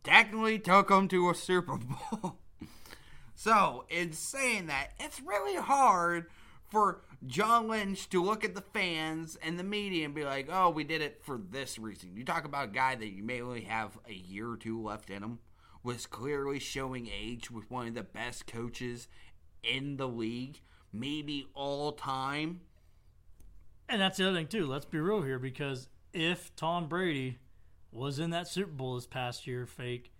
technically took them to a Super <laughs> Bowl. So, in saying that, it's really hard for John Lynch to look at the fans and the media and be like, oh, we did it for this reason. You talk about a guy that you may only have a year or two left in him, was clearly showing age with one of the best coaches in the league, maybe all time. And that's the other thing too. Let's be real here, because if Tom Brady was in that Super Bowl this past year, fake,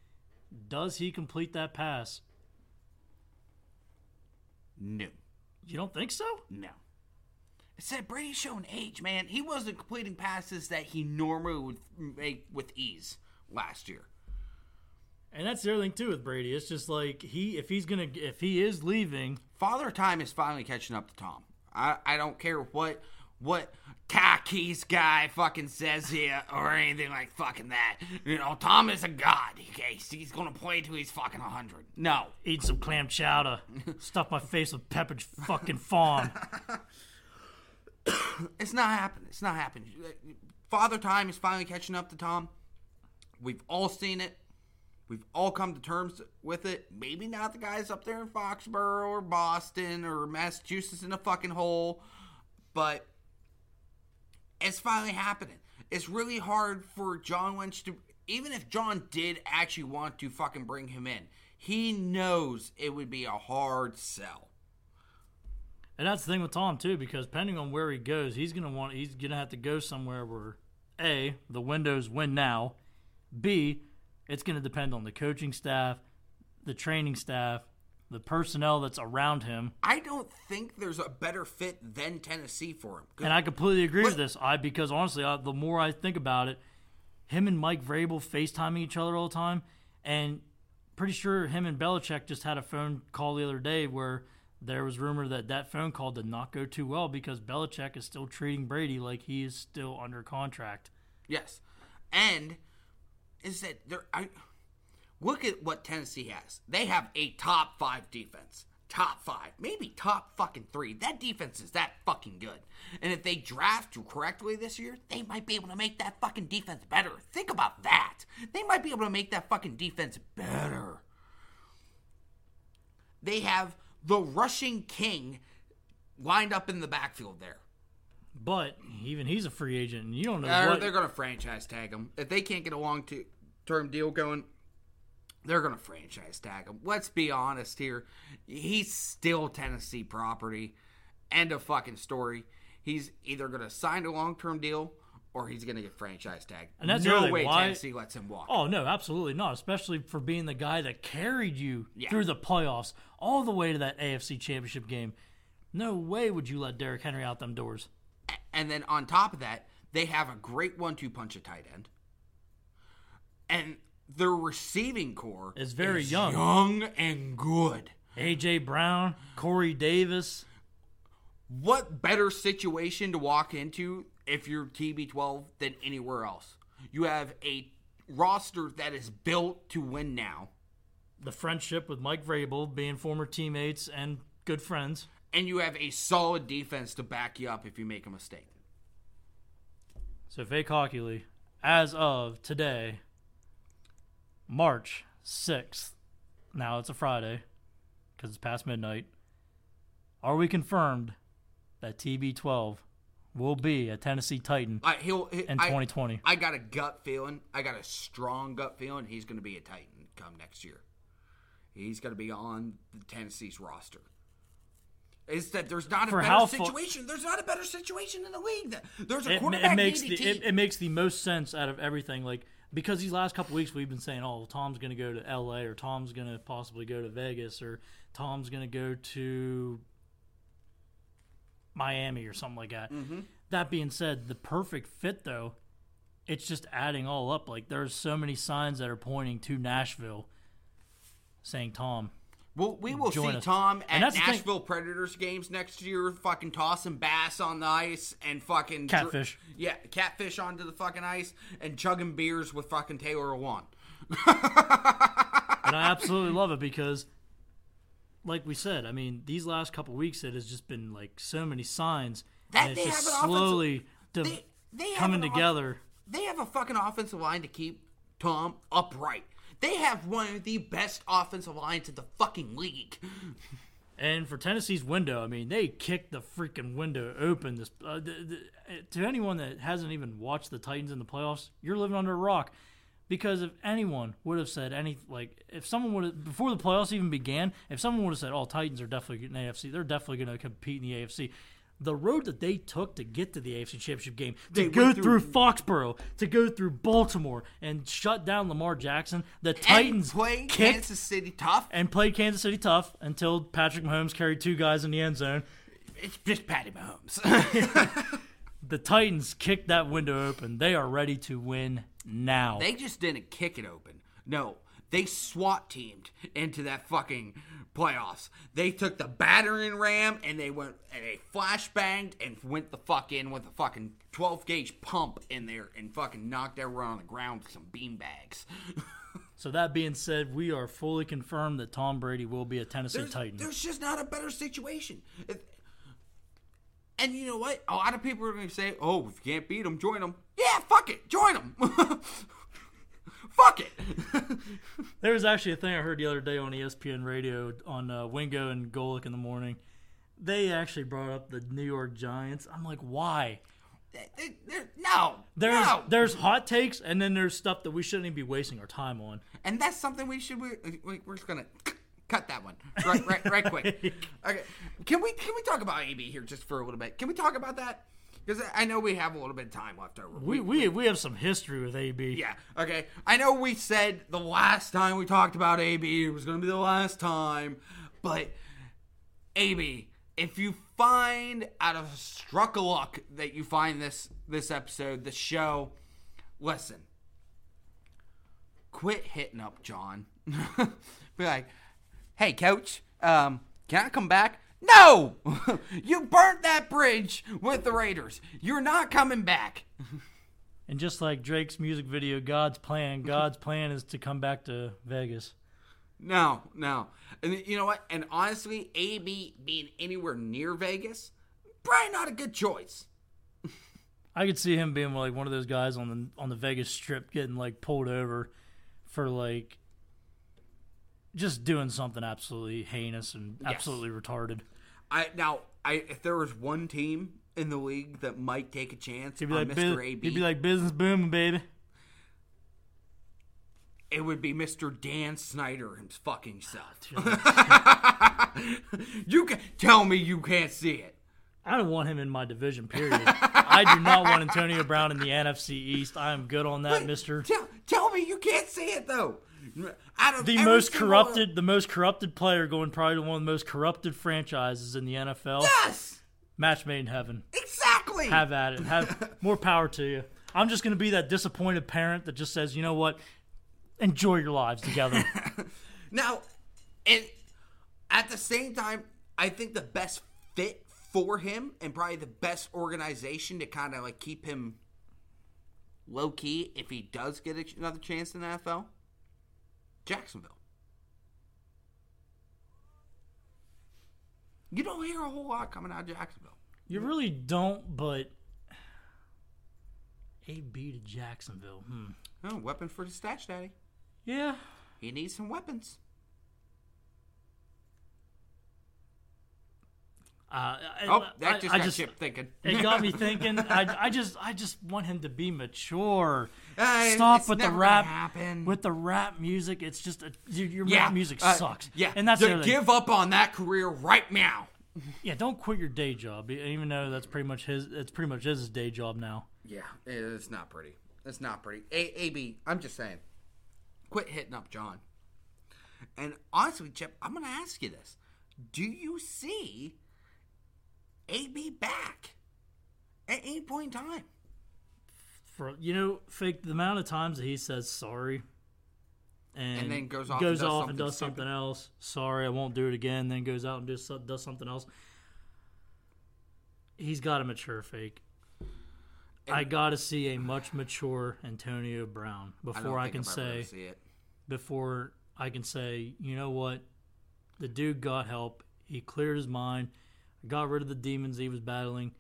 does he complete that pass? No. You don't think so? No. It said Brady's showing age, man. He wasn't completing passes that he normally would make with ease last year. And that's the other thing too with Brady. It's just like he, if he's gonna, if he is leaving, Father Time is finally catching up to Tom. I, I don't care what what Takis guy fucking says here or anything like fucking that. You know, Tom is a god. Okay, he's gonna play till he's fucking hundred. No, eat some clam chowder, <laughs> stuff my face with Pepperidge fucking Farm. <coughs> it's not happening. It's not happening. Father Time is finally catching up to Tom. We've all seen it. We've all come to terms with it. Maybe not the guys up there in Foxborough or Boston or Massachusetts in a fucking hole, but it's finally happening. It's really hard for John Lynch to, even if John did actually want to fucking bring him in, he knows it would be a hard sell. And that's the thing with Tom too, because depending on where he goes, he's gonna want he's gonna have to go somewhere where a the windows win now, b it's going to depend on the coaching staff, the training staff, the personnel that's around him. I don't think there's a better fit than Tennessee for him. And I completely agree with this. I because honestly, I, the more I think about it, him and Mike Vrabel FaceTiming each other all the time, and pretty sure him and Belichick just had a phone call the other day where there was rumor that that phone call did not go too well because Belichick is still treating Brady like he is still under contract. Yes, and is that there. I look at what Tennessee has. They have a top five defense. Top five, maybe top fucking three. That defense is that fucking good. And if they draft correctly this year, they might be able to make that fucking defense better. Think about that. They might be able to make that fucking defense better. They have the rushing king lined up in the backfield there. But even he's a free agent, and you don't know uh, what they're going to franchise tag him if they can't get a long term deal going. They're going to franchise tag him. Let's be honest here. He's still Tennessee property. End of fucking story. He's either going to sign a long term deal or he's going to get franchise tagged. And that's no way why, Tennessee lets him walk. Oh no, absolutely not. Especially for being the guy that carried you yeah. through the playoffs all the way to that AFC Championship game. No way would you let Derrick Henry out them doors. And then on top of that, they have a great one-two punch at tight end, and their receiving corps is very is young, young and good. AJ Brown, Corey Davis. What better situation to walk into if you're TB12 than anywhere else? You have a roster that is built to win now. The friendship with Mike Vrabel, being former teammates and good friends and you have a solid defense to back you up if you make a mistake. So, Fake Hockey as of today, March 6th, now it's a Friday because it's past midnight, are we confirmed that TB12 will be a Tennessee Titan I, he'll, he, in 2020? I, I got a gut feeling, I got a strong gut feeling he's going to be a Titan come next year. He's going to be on the Tennessee's roster is that there's not a For better situation. there's not a better situation in the league. There's a quarterback it, makes the, it, it, makes the most sense out of everything. Like because these last couple weeks we've been saying, oh, Tom's going to go to L.A. or Tom's going to possibly go to Vegas or Tom's going to go to Miami or something like that. Mm-hmm. That being said, the perfect fit though, it's just adding all up. Like there's so many signs that are pointing to Nashville, saying Tom well, we will see us. Tom at Nashville Predators games next year, fucking tossing bass on the ice and fucking catfish. Dr- yeah, catfish onto the fucking ice and chugging beers with fucking Taylor Lewan. and I <laughs> absolutely love it because, like we said, I mean, these last couple weeks it has just been like so many signs, that it's just slowly de- they, they coming together. Off- they have a fucking offensive line to keep Tom upright. They have one of the best offensive lines in the fucking league. And for Tennessee's window, I mean, they kicked the freaking window open. This uh, the, the, to anyone that hasn't even watched the Titans in the playoffs, you're living under a rock. Because if anyone would have said any, like, if someone would have before the playoffs even began, if someone would have said, "Oh, Titans are definitely in the AFC, they're definitely going to compete in the AFC," the road that they took to get to the AFC Championship game, to They go through, through- Foxborough, to go through Baltimore and shut down Lamar Jackson, the Titans and play Kansas City tough. and played Kansas City tough until Patrick Mahomes carried two guys in the end zone. It's just Patty Mahomes. <laughs> The Titans kicked that window open. They are ready to win now. they just didn't kick it open. No, they SWAT teamed into that fucking playoffs. They took the battering ram and they went and they flashbanged and went the fuck in with a fucking 12 gauge pump in there and fucking knocked everyone on the ground with some beanbags. <laughs> so that being said, we are fully confirmed that Tom Brady will be a Tennessee there's, Titan. there's just not a better situation. And you know what? A lot of people are going to say, "Oh, if you can't beat them, join them." Yeah, fuck it, join them. <laughs> fuck it. <laughs> There was actually a thing I heard the other day on ESPN radio on uh, Wingo and Golic in the morning. They actually brought up the New York Giants. I'm like, why? They- they- they're- no, There's no. there's hot takes, and then there's stuff that we shouldn't even be wasting our time on. and that's something we should. We, we, we're just gonna cut that one right, right, right, quick. <laughs> Okay, can we can we talk about AB here just for a little bit? Can we talk about that? Because I know we have a little bit of time left over. We we we have some history with AB. Yeah, okay. I know we said the last time we talked about AB it was going to be the last time, but AB, if you find out of struck luck that you find this this episode, the show, listen. Quit hitting up John. <laughs> be like, "Hey coach, um can I come back?" No! <laughs> you burnt that bridge with the Raiders. You're not coming back. <laughs> And just like Drake's music video, God's plan, God's <laughs> plan is to come back to Vegas. No, no. And you know what? And honestly, AB being anywhere near Vegas, probably not a good choice. I could see him being like one of those guys on the on the Vegas Strip getting like pulled over for like just doing something absolutely heinous and absolutely retarded. I now, I if there was one team in the league that might take a chance He'd be on like, Mr. "Bu- AB, he'd be like business booming, baby. it would be Mr. Dan Snyder his fucking self. Ah, <laughs> you can tell me you can't see it. I don't want him in my division. Period. I do not want Antonio Brown in the NFC East. I am good on that, Mister. Tell, tell me you can't see it though. Out of The most corrupted, the most corrupted player going probably to one of the most corrupted franchises in the NFL. Yes, Match made in heaven. exactly. Have at it. Have <laughs> more power to you. I'm just going to be that disappointed parent that just says, you know what? Enjoy your lives together. <laughs> Now, and at the same time, I think the best fit for him and probably the best organization to kind of like keep him low key if he does get another chance in the NFL, Jacksonville. You don't hear a whole lot coming out of Jacksonville. you really don't, but AB to Jacksonville. Hmm. Oh, weapon for the stash daddy. Yeah. He needs some weapons. Uh, Oh, that I- just I got Chip thinking. It got me <laughs> thinking. I, I just I just want him to be mature. Uh, Stop with the rap happen. with the rap music. It's just a, your, your yeah, rap music uh, sucks. Yeah, and that's the give up on that career right now. Yeah, don't quit your day job, even though that's pretty much his. It's pretty much his day job now. Yeah, it's not pretty. It's not pretty. A- AB, I'm just saying, quit hitting up John. And honestly, Chip, I'm going to ask you this: Do you see AB back at any point in time? For you know, fake the amount of times that he says sorry, and, And then goes off goes and does off and does stupid. something else. Sorry, I won't do it again. Then goes out and does does something else. He's got a mature, fake. I got to see a much mature Antonio Brown before I, think can I'm ever gonna say see it. before I can say, you know what, the dude got help. He cleared his mind, got rid of the demons he was battling,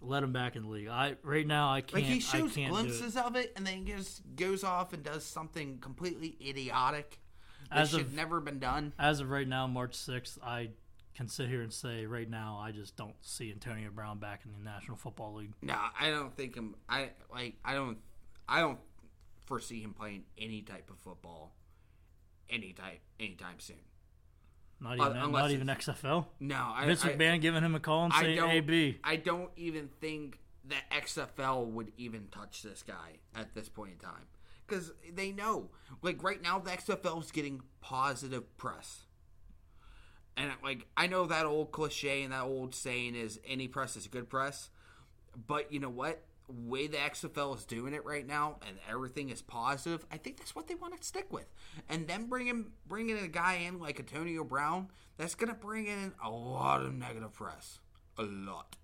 let him back in the league. I right now I can't. Like he shows do it. glimpses of it, and then he just goes off and does something completely idiotic that As should of- never been done. As of right now, March sixth, I can sit here and say right now I just don't see Antonio Brown back in the National Football League. No, I don't think him. I like. I don't. I don't foresee him playing any type of football, any type, anytime soon. Not even unless not even XFL. No, I, Vince I, McMahon giving him a call and saying, don't. "Hey, don't even think that XFL would even touch this guy at this point in time because they know, like right now, the XFL is getting positive press. And like I know that old cliche and that old saying is any press is good press, but you know what? Way the XFL is doing it right now, and everything is positive. I think that's what they want to stick with, and then bringing bringing a guy in like Antonio Brown, that's gonna bring in a lot of negative press, a lot.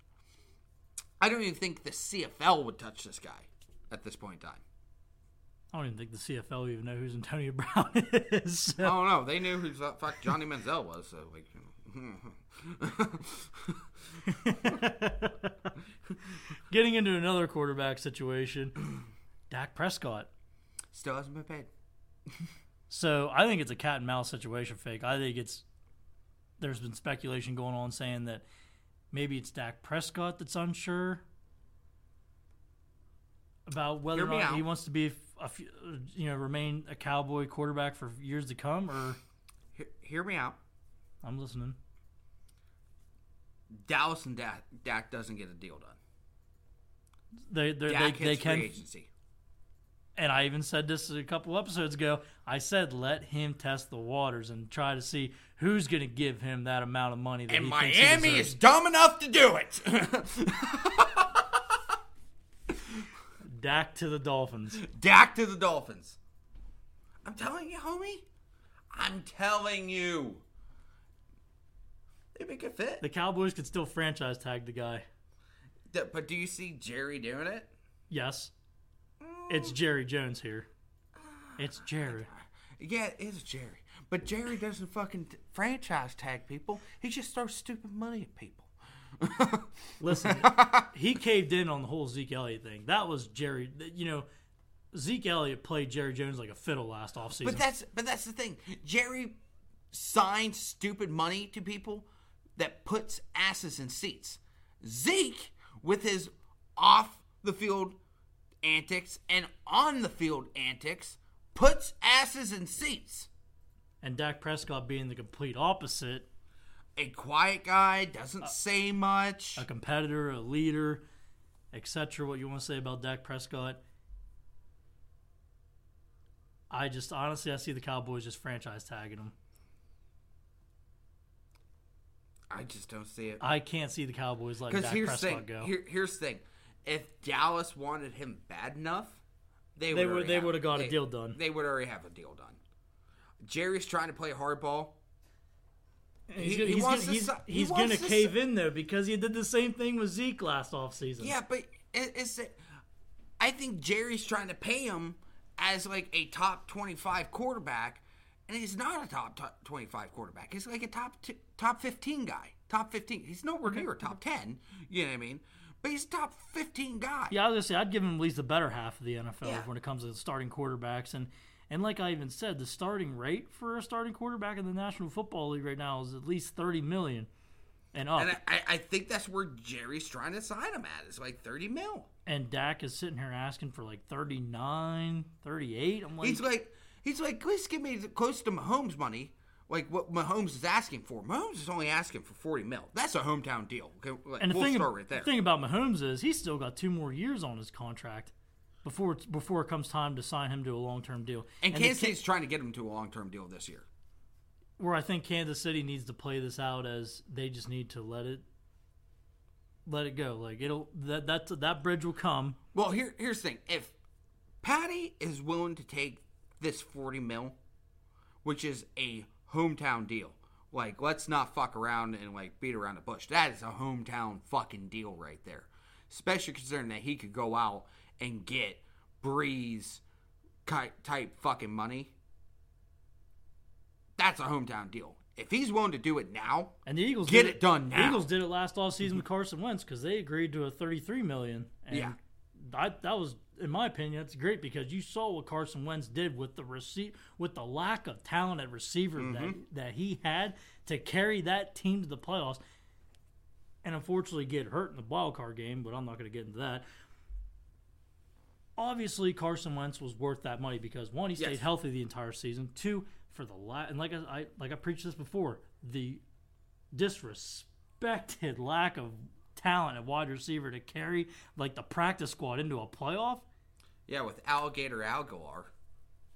I don't even think the CFL would touch this guy at this point in time. I don't even think the CFL even know who's Antonio <laughs> Brown is." I don't know. They knew who fuck Johnny Manziel was, so like. <laughs> Getting into another quarterback situation, <clears throat> Dak Prescott. Still hasn't been paid. So I think it's a cat and mouse situation, fake. I think it's there's been speculation going on saying that maybe it's Dak Prescott that's unsure about whether Hear or not he wants to be a, you know remain a Cowboy quarterback for years to come. Or Hear, hear me out. I'm listening. Dallas and Dak, Dak doesn't get a deal done. They they they, they can, agency. and I even said this a couple episodes ago. I said let him test the waters and try to see who's going to give him that amount of money. That And he thinks he Miami is dumb enough to do it. <laughs> Dak to the Dolphins. Dak to the Dolphins. I'm telling you, homie. I'm telling you. They make a fit. The Cowboys could still franchise tag the guy. D- But do you see Jerry doing it? Yes. Mm. It's Jerry Jones here. It's Jerry. Yeah, it is Jerry. But Jerry doesn't fucking franchise tag people. He just throws stupid money at people. <laughs> Listen, <laughs> he caved in on the whole Zeke Elliott thing. That was Jerry. You know, Zeke Elliott played Jerry Jones like a fiddle last offseason. But that's but that's the thing. Jerry signs stupid money to people that puts asses in seats. Zeke, with his off the field antics and on the field antics, puts asses in seats. and Dak Prescott being the complete opposite, A quiet guy doesn't uh, say much. a competitor, a leader, etc. What you want to say about Dak Prescott? I just honestly, I see the Cowboys just franchise tagging him. I just don't see it. I can't see the Cowboys letting Dak here's Prescott thing. go. Here, here's the thing. If Dallas wanted him bad enough, they They would would- they have- would've got a deal done. They would already have a deal done. Jerry's trying to play hardball. he's he- gonna, he he's gonna, to he's, he he's gonna cave in though because he did the same thing with Zeke last offseason. Yeah, but it, it's. I think Jerry's trying to pay him as like a top twenty-five quarterback, and he's not a top, top twenty-five quarterback. He's like a top t- top fifteen guy. Top fifteen. He's nowhere near a top ten. You know what I mean? But he's a top fifteen guy. Yeah, I was gonna say I'd give him at least the better half of the NFL Yeah. when it comes to starting quarterbacks, and and like I even said, the starting rate for a starting quarterback in the National Football League right now is at least thirty million and up. And I- I think that's where Jerry's trying to sign him at. It's like 30 mil. And Dak is sitting here asking for like 39, 38. I'm like, He's like, he's like, please give me the- close to Mahomes money, like what Mahomes is asking for. Mahomes is only asking for 40 mil. That's a hometown deal. Okay, like, and the we'll thing, start right there. the thing about Mahomes is he's still got two more years on his contract before before it comes time to sign him to a long term deal. and the Kansas City's trying to get him to a long-term deal this year. where I think Kansas City needs to play this out as they just need to let it let it go. Like it'll that that that bridge will come. Well, here, here's the thing: if Patty is willing to take this 40 mil, which is a hometown deal, like let's not fuck around and like beat around the bush. That is a hometown fucking deal right there. Especially considering that he could go out and get Brees type fucking money. That's a hometown deal. If he's willing to do it now, And the Eagles Get did it done The now. Eagles did it last off season mm-hmm. with Carson Wentz because they agreed to a thirty-three million. And Yeah. I, that was, in my opinion, that's great because you saw what Carson Wentz did with the receipt, with the lack of talent at receiver Mm-hmm. that that he had to carry that team to the playoffs, and unfortunately get hurt in the wild card game. But I'm not going to get into that. obviously Carson Wentz was worth that money because one, he stayed Yes. healthy the entire season. Two, for the la- and like I, I like I preached this before, the disrespected <laughs> lack of talent at wide receiver to carry like the practice squad into a playoff, Yeah, with Alligator Agholor.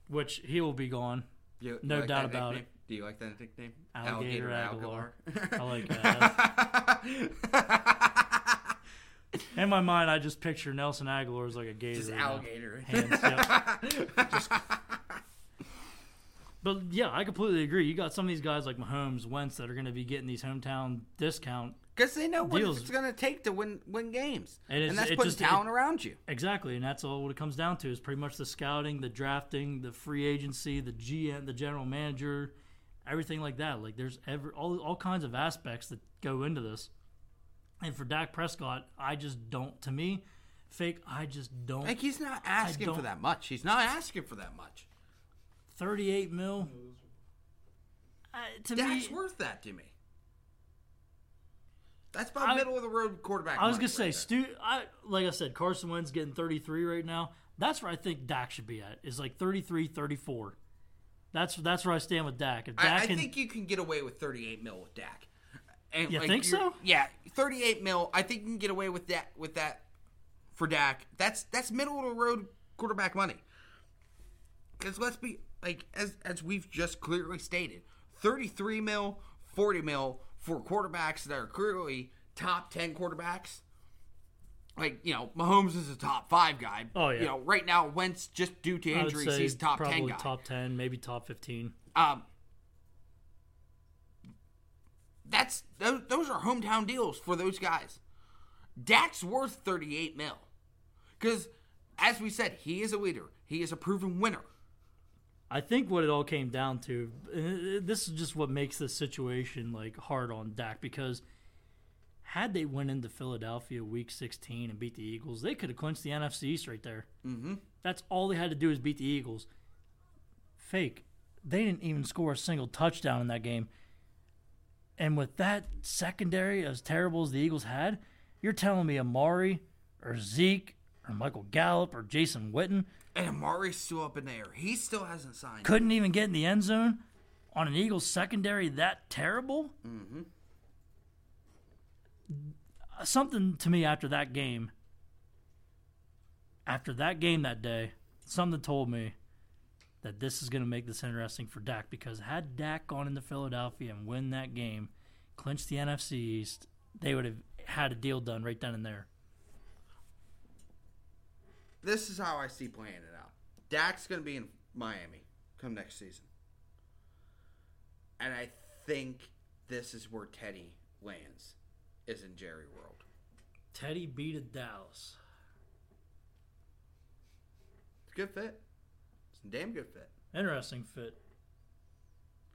which he will be gone. You, No like doubt about nickname? Do you like that nickname? Alligator Agholor. I like <laughs> that. In my mind, I just picture Nelson Agholor as like a gator. Just alligator. Hands, yep. Just- <laughs> but yeah, I completely agree. You got some of these guys like Mahomes, Wentz that are going to be getting these hometown discount. Because they know what Deals. it's going to take to win win games, And and, that's it putting just- talent around you. Exactly, and that's all what it comes down to is pretty much the scouting, the drafting, the free agency, the GM, the general manager, everything like that. Like there's ever all all kinds of aspects that go into this. And for Dak Prescott, I just don't. To me, fake. I just don't. Like he's not asking for that much. He's not asking for that much. Thirty-eight mil. Uh, to Dak's me, worth that to me. That's about I- middle of the road quarterback. I was gonna say, right Stu. I like I said, Carson Wentz getting 33 right now. That's where I think Dak should be at. Is like 33, 34. That's that's where I stand with Dak. If. Dak I, I can, think you can get away with 38 mil with Dak. And You like, think so? Yeah, 38 mil. I think you can get away with that with that for Dak. That's that's middle of the road quarterback money. Because let's be like as as we've just clearly stated, 33 mil, 40 mil for quarterbacks that are clearly top 10 quarterbacks. Like you know, Mahomes is a top five guy. Oh, yeah. You know, right now Wentz just due to injuries, he's top probably 10 guy. top 10, maybe top 15. Um, that's those, those are hometown deals for those guys. Dak's worth 38 mil. Because, as we said, he is a leader. He is a proven winner. I think what it all came down to, this is just what makes this situation like hard on Dak because had they went into Philadelphia Week 16 and beat the Eagles, they could have clinched the NFC East right there. Mm-hmm. That's all they had to do is beat the Eagles. Fake. They didn't even score a single touchdown in that game. And with that secondary as terrible as the Eagles had, you're telling me Amari or Zeke or Michael Gallup or Jason Witten And Amari's still up in the air. He still hasn't signed. couldn't even get in the end zone on an Eagles secondary that terrible? Mm-hmm. Something to me after that game, after that game that day, something told me that this is going to make this interesting for Dak because had Dak gone into Philadelphia and win that game, clinch the NFC East, they would have had a deal done right then and there. This is how I see playing it out. Dak's going to be in Miami come next season. And I think this is where Teddy lands, is in Jerry World. Teddy beat a Dallas. It's a good fit. It's a damn good fit. Interesting fit.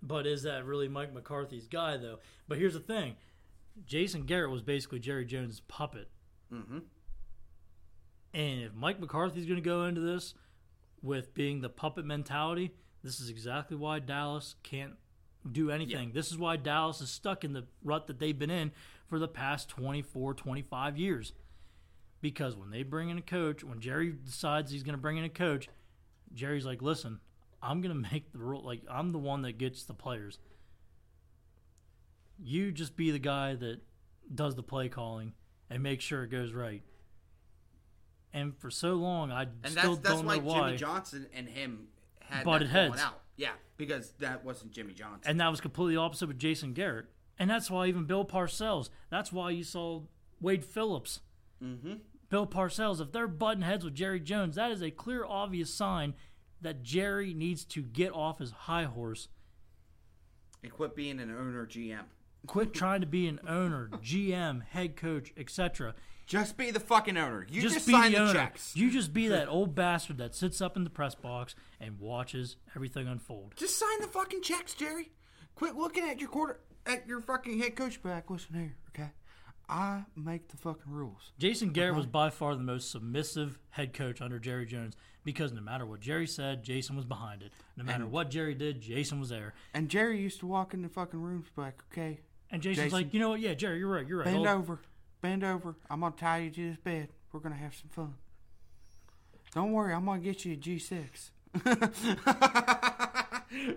But is that really Mike McCarthy's guy, though? But here's the thing Jason Garrett was basically Jerry Jones' puppet. Mm-hmm. And if Mike McCarthy's going to go into this with being the puppet mentality, this is exactly why Dallas can't do anything. This is why Dallas is stuck in the rut that they've been in for the past 24, 25 years. Because when they bring in a coach, when Jerry decides he's going to bring in a coach, Jerry's like, listen, I'm going <laughs> to make the rule. Like, I'm the one that gets the players. You just be the guy that does the play calling and make sure it goes right. And for so long, I And still that's that's don't why know why. Jimmy Johnson and him had Butted heads. out. Yeah, because that wasn't Jimmy Johnson. And that was completely opposite with Jason Garrett. And that's why even Bill Parcells, that's why you saw Wade Phillips, mm-hmm. Bill Parcells, if they're butting heads with Jerry Jones, that is a clear, obvious sign that Jerry needs to get off his high horse. And quit being an owner GM. Quit <laughs> trying to be an owner, GM, head coach, etc. Just be the fucking owner. You just, be sign the the, owner. checks. You just be that old bastard that sits up in the press box and watches everything unfold. Just sign the fucking checks, Jerry. Quit looking at your quarter at your fucking head coach back. Listen here, okay? I make the fucking rules. Jason Garrett uh-huh. was by far the most submissive head coach under Jerry Jones because no matter what Jerry said, Jason was behind it. No matter what Jerry did, Jason was there. And Jerry used to walk in the fucking rooms back, okay? And Jason's Jason- like, you know what? Yeah, Jerry, you're right. You're right. Bend over. Bend over. I'm gonna tie you to this bed. We're gonna have some fun. Don't worry, I'm gonna get you a G6. <laughs>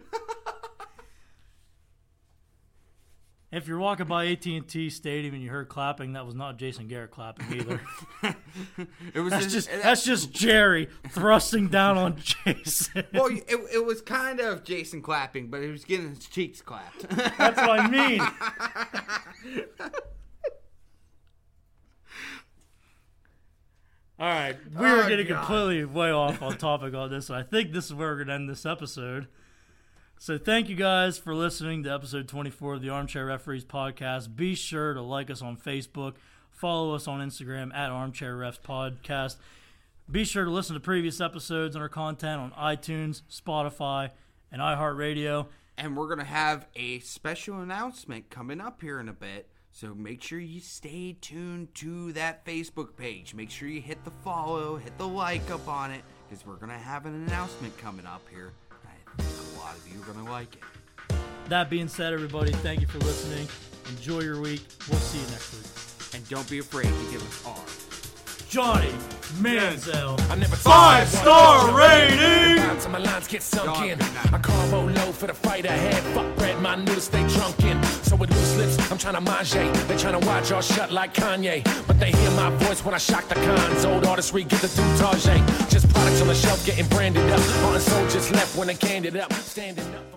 If you're walking by AT&T Stadium and you heard clapping, that was not Jason Garrett clapping either. <laughs> It was that's just, just that's just Jerry thrusting down on Jason. <laughs> well, it, it was kind of Jason clapping, but he was getting his cheeks clapped. That's what I mean. All right, we are Oh, getting God. completely way off on topic on this, and I think this is where we're going to end this episode. So, thank you guys for listening to episode 24 of the Armchair Referees podcast. Be sure to like us on Facebook, follow us on Instagram at Armchair Refs Podcast. Be sure to listen to previous episodes and our content on iTunes, Spotify, and iHeartRadio. and we're gonna have a special announcement coming up here in a bit. So make sure you stay tuned to that Facebook page. Make sure you hit the follow, hit the like up on it, because we're gonna have an announcement coming up here. I think a lot of you are gonna like it. That being said, everybody, thank you for listening. Enjoy your week. We'll see you next week. And don't be afraid to give us R. Johnny Manziel. I never Five star rating! Rhymes and my lines get sunk in. I carbo low for the fight ahead. Fuck bread, my noodles stay drunk in. So with loose lips, I'm trying to mange. They trying to watch all shut like Kanye. But they hear my voice when I shock the cons. Old artistry get the doutage. Just products on the shelf getting branded up. Martin soldiers left when they canned it up. Standing up.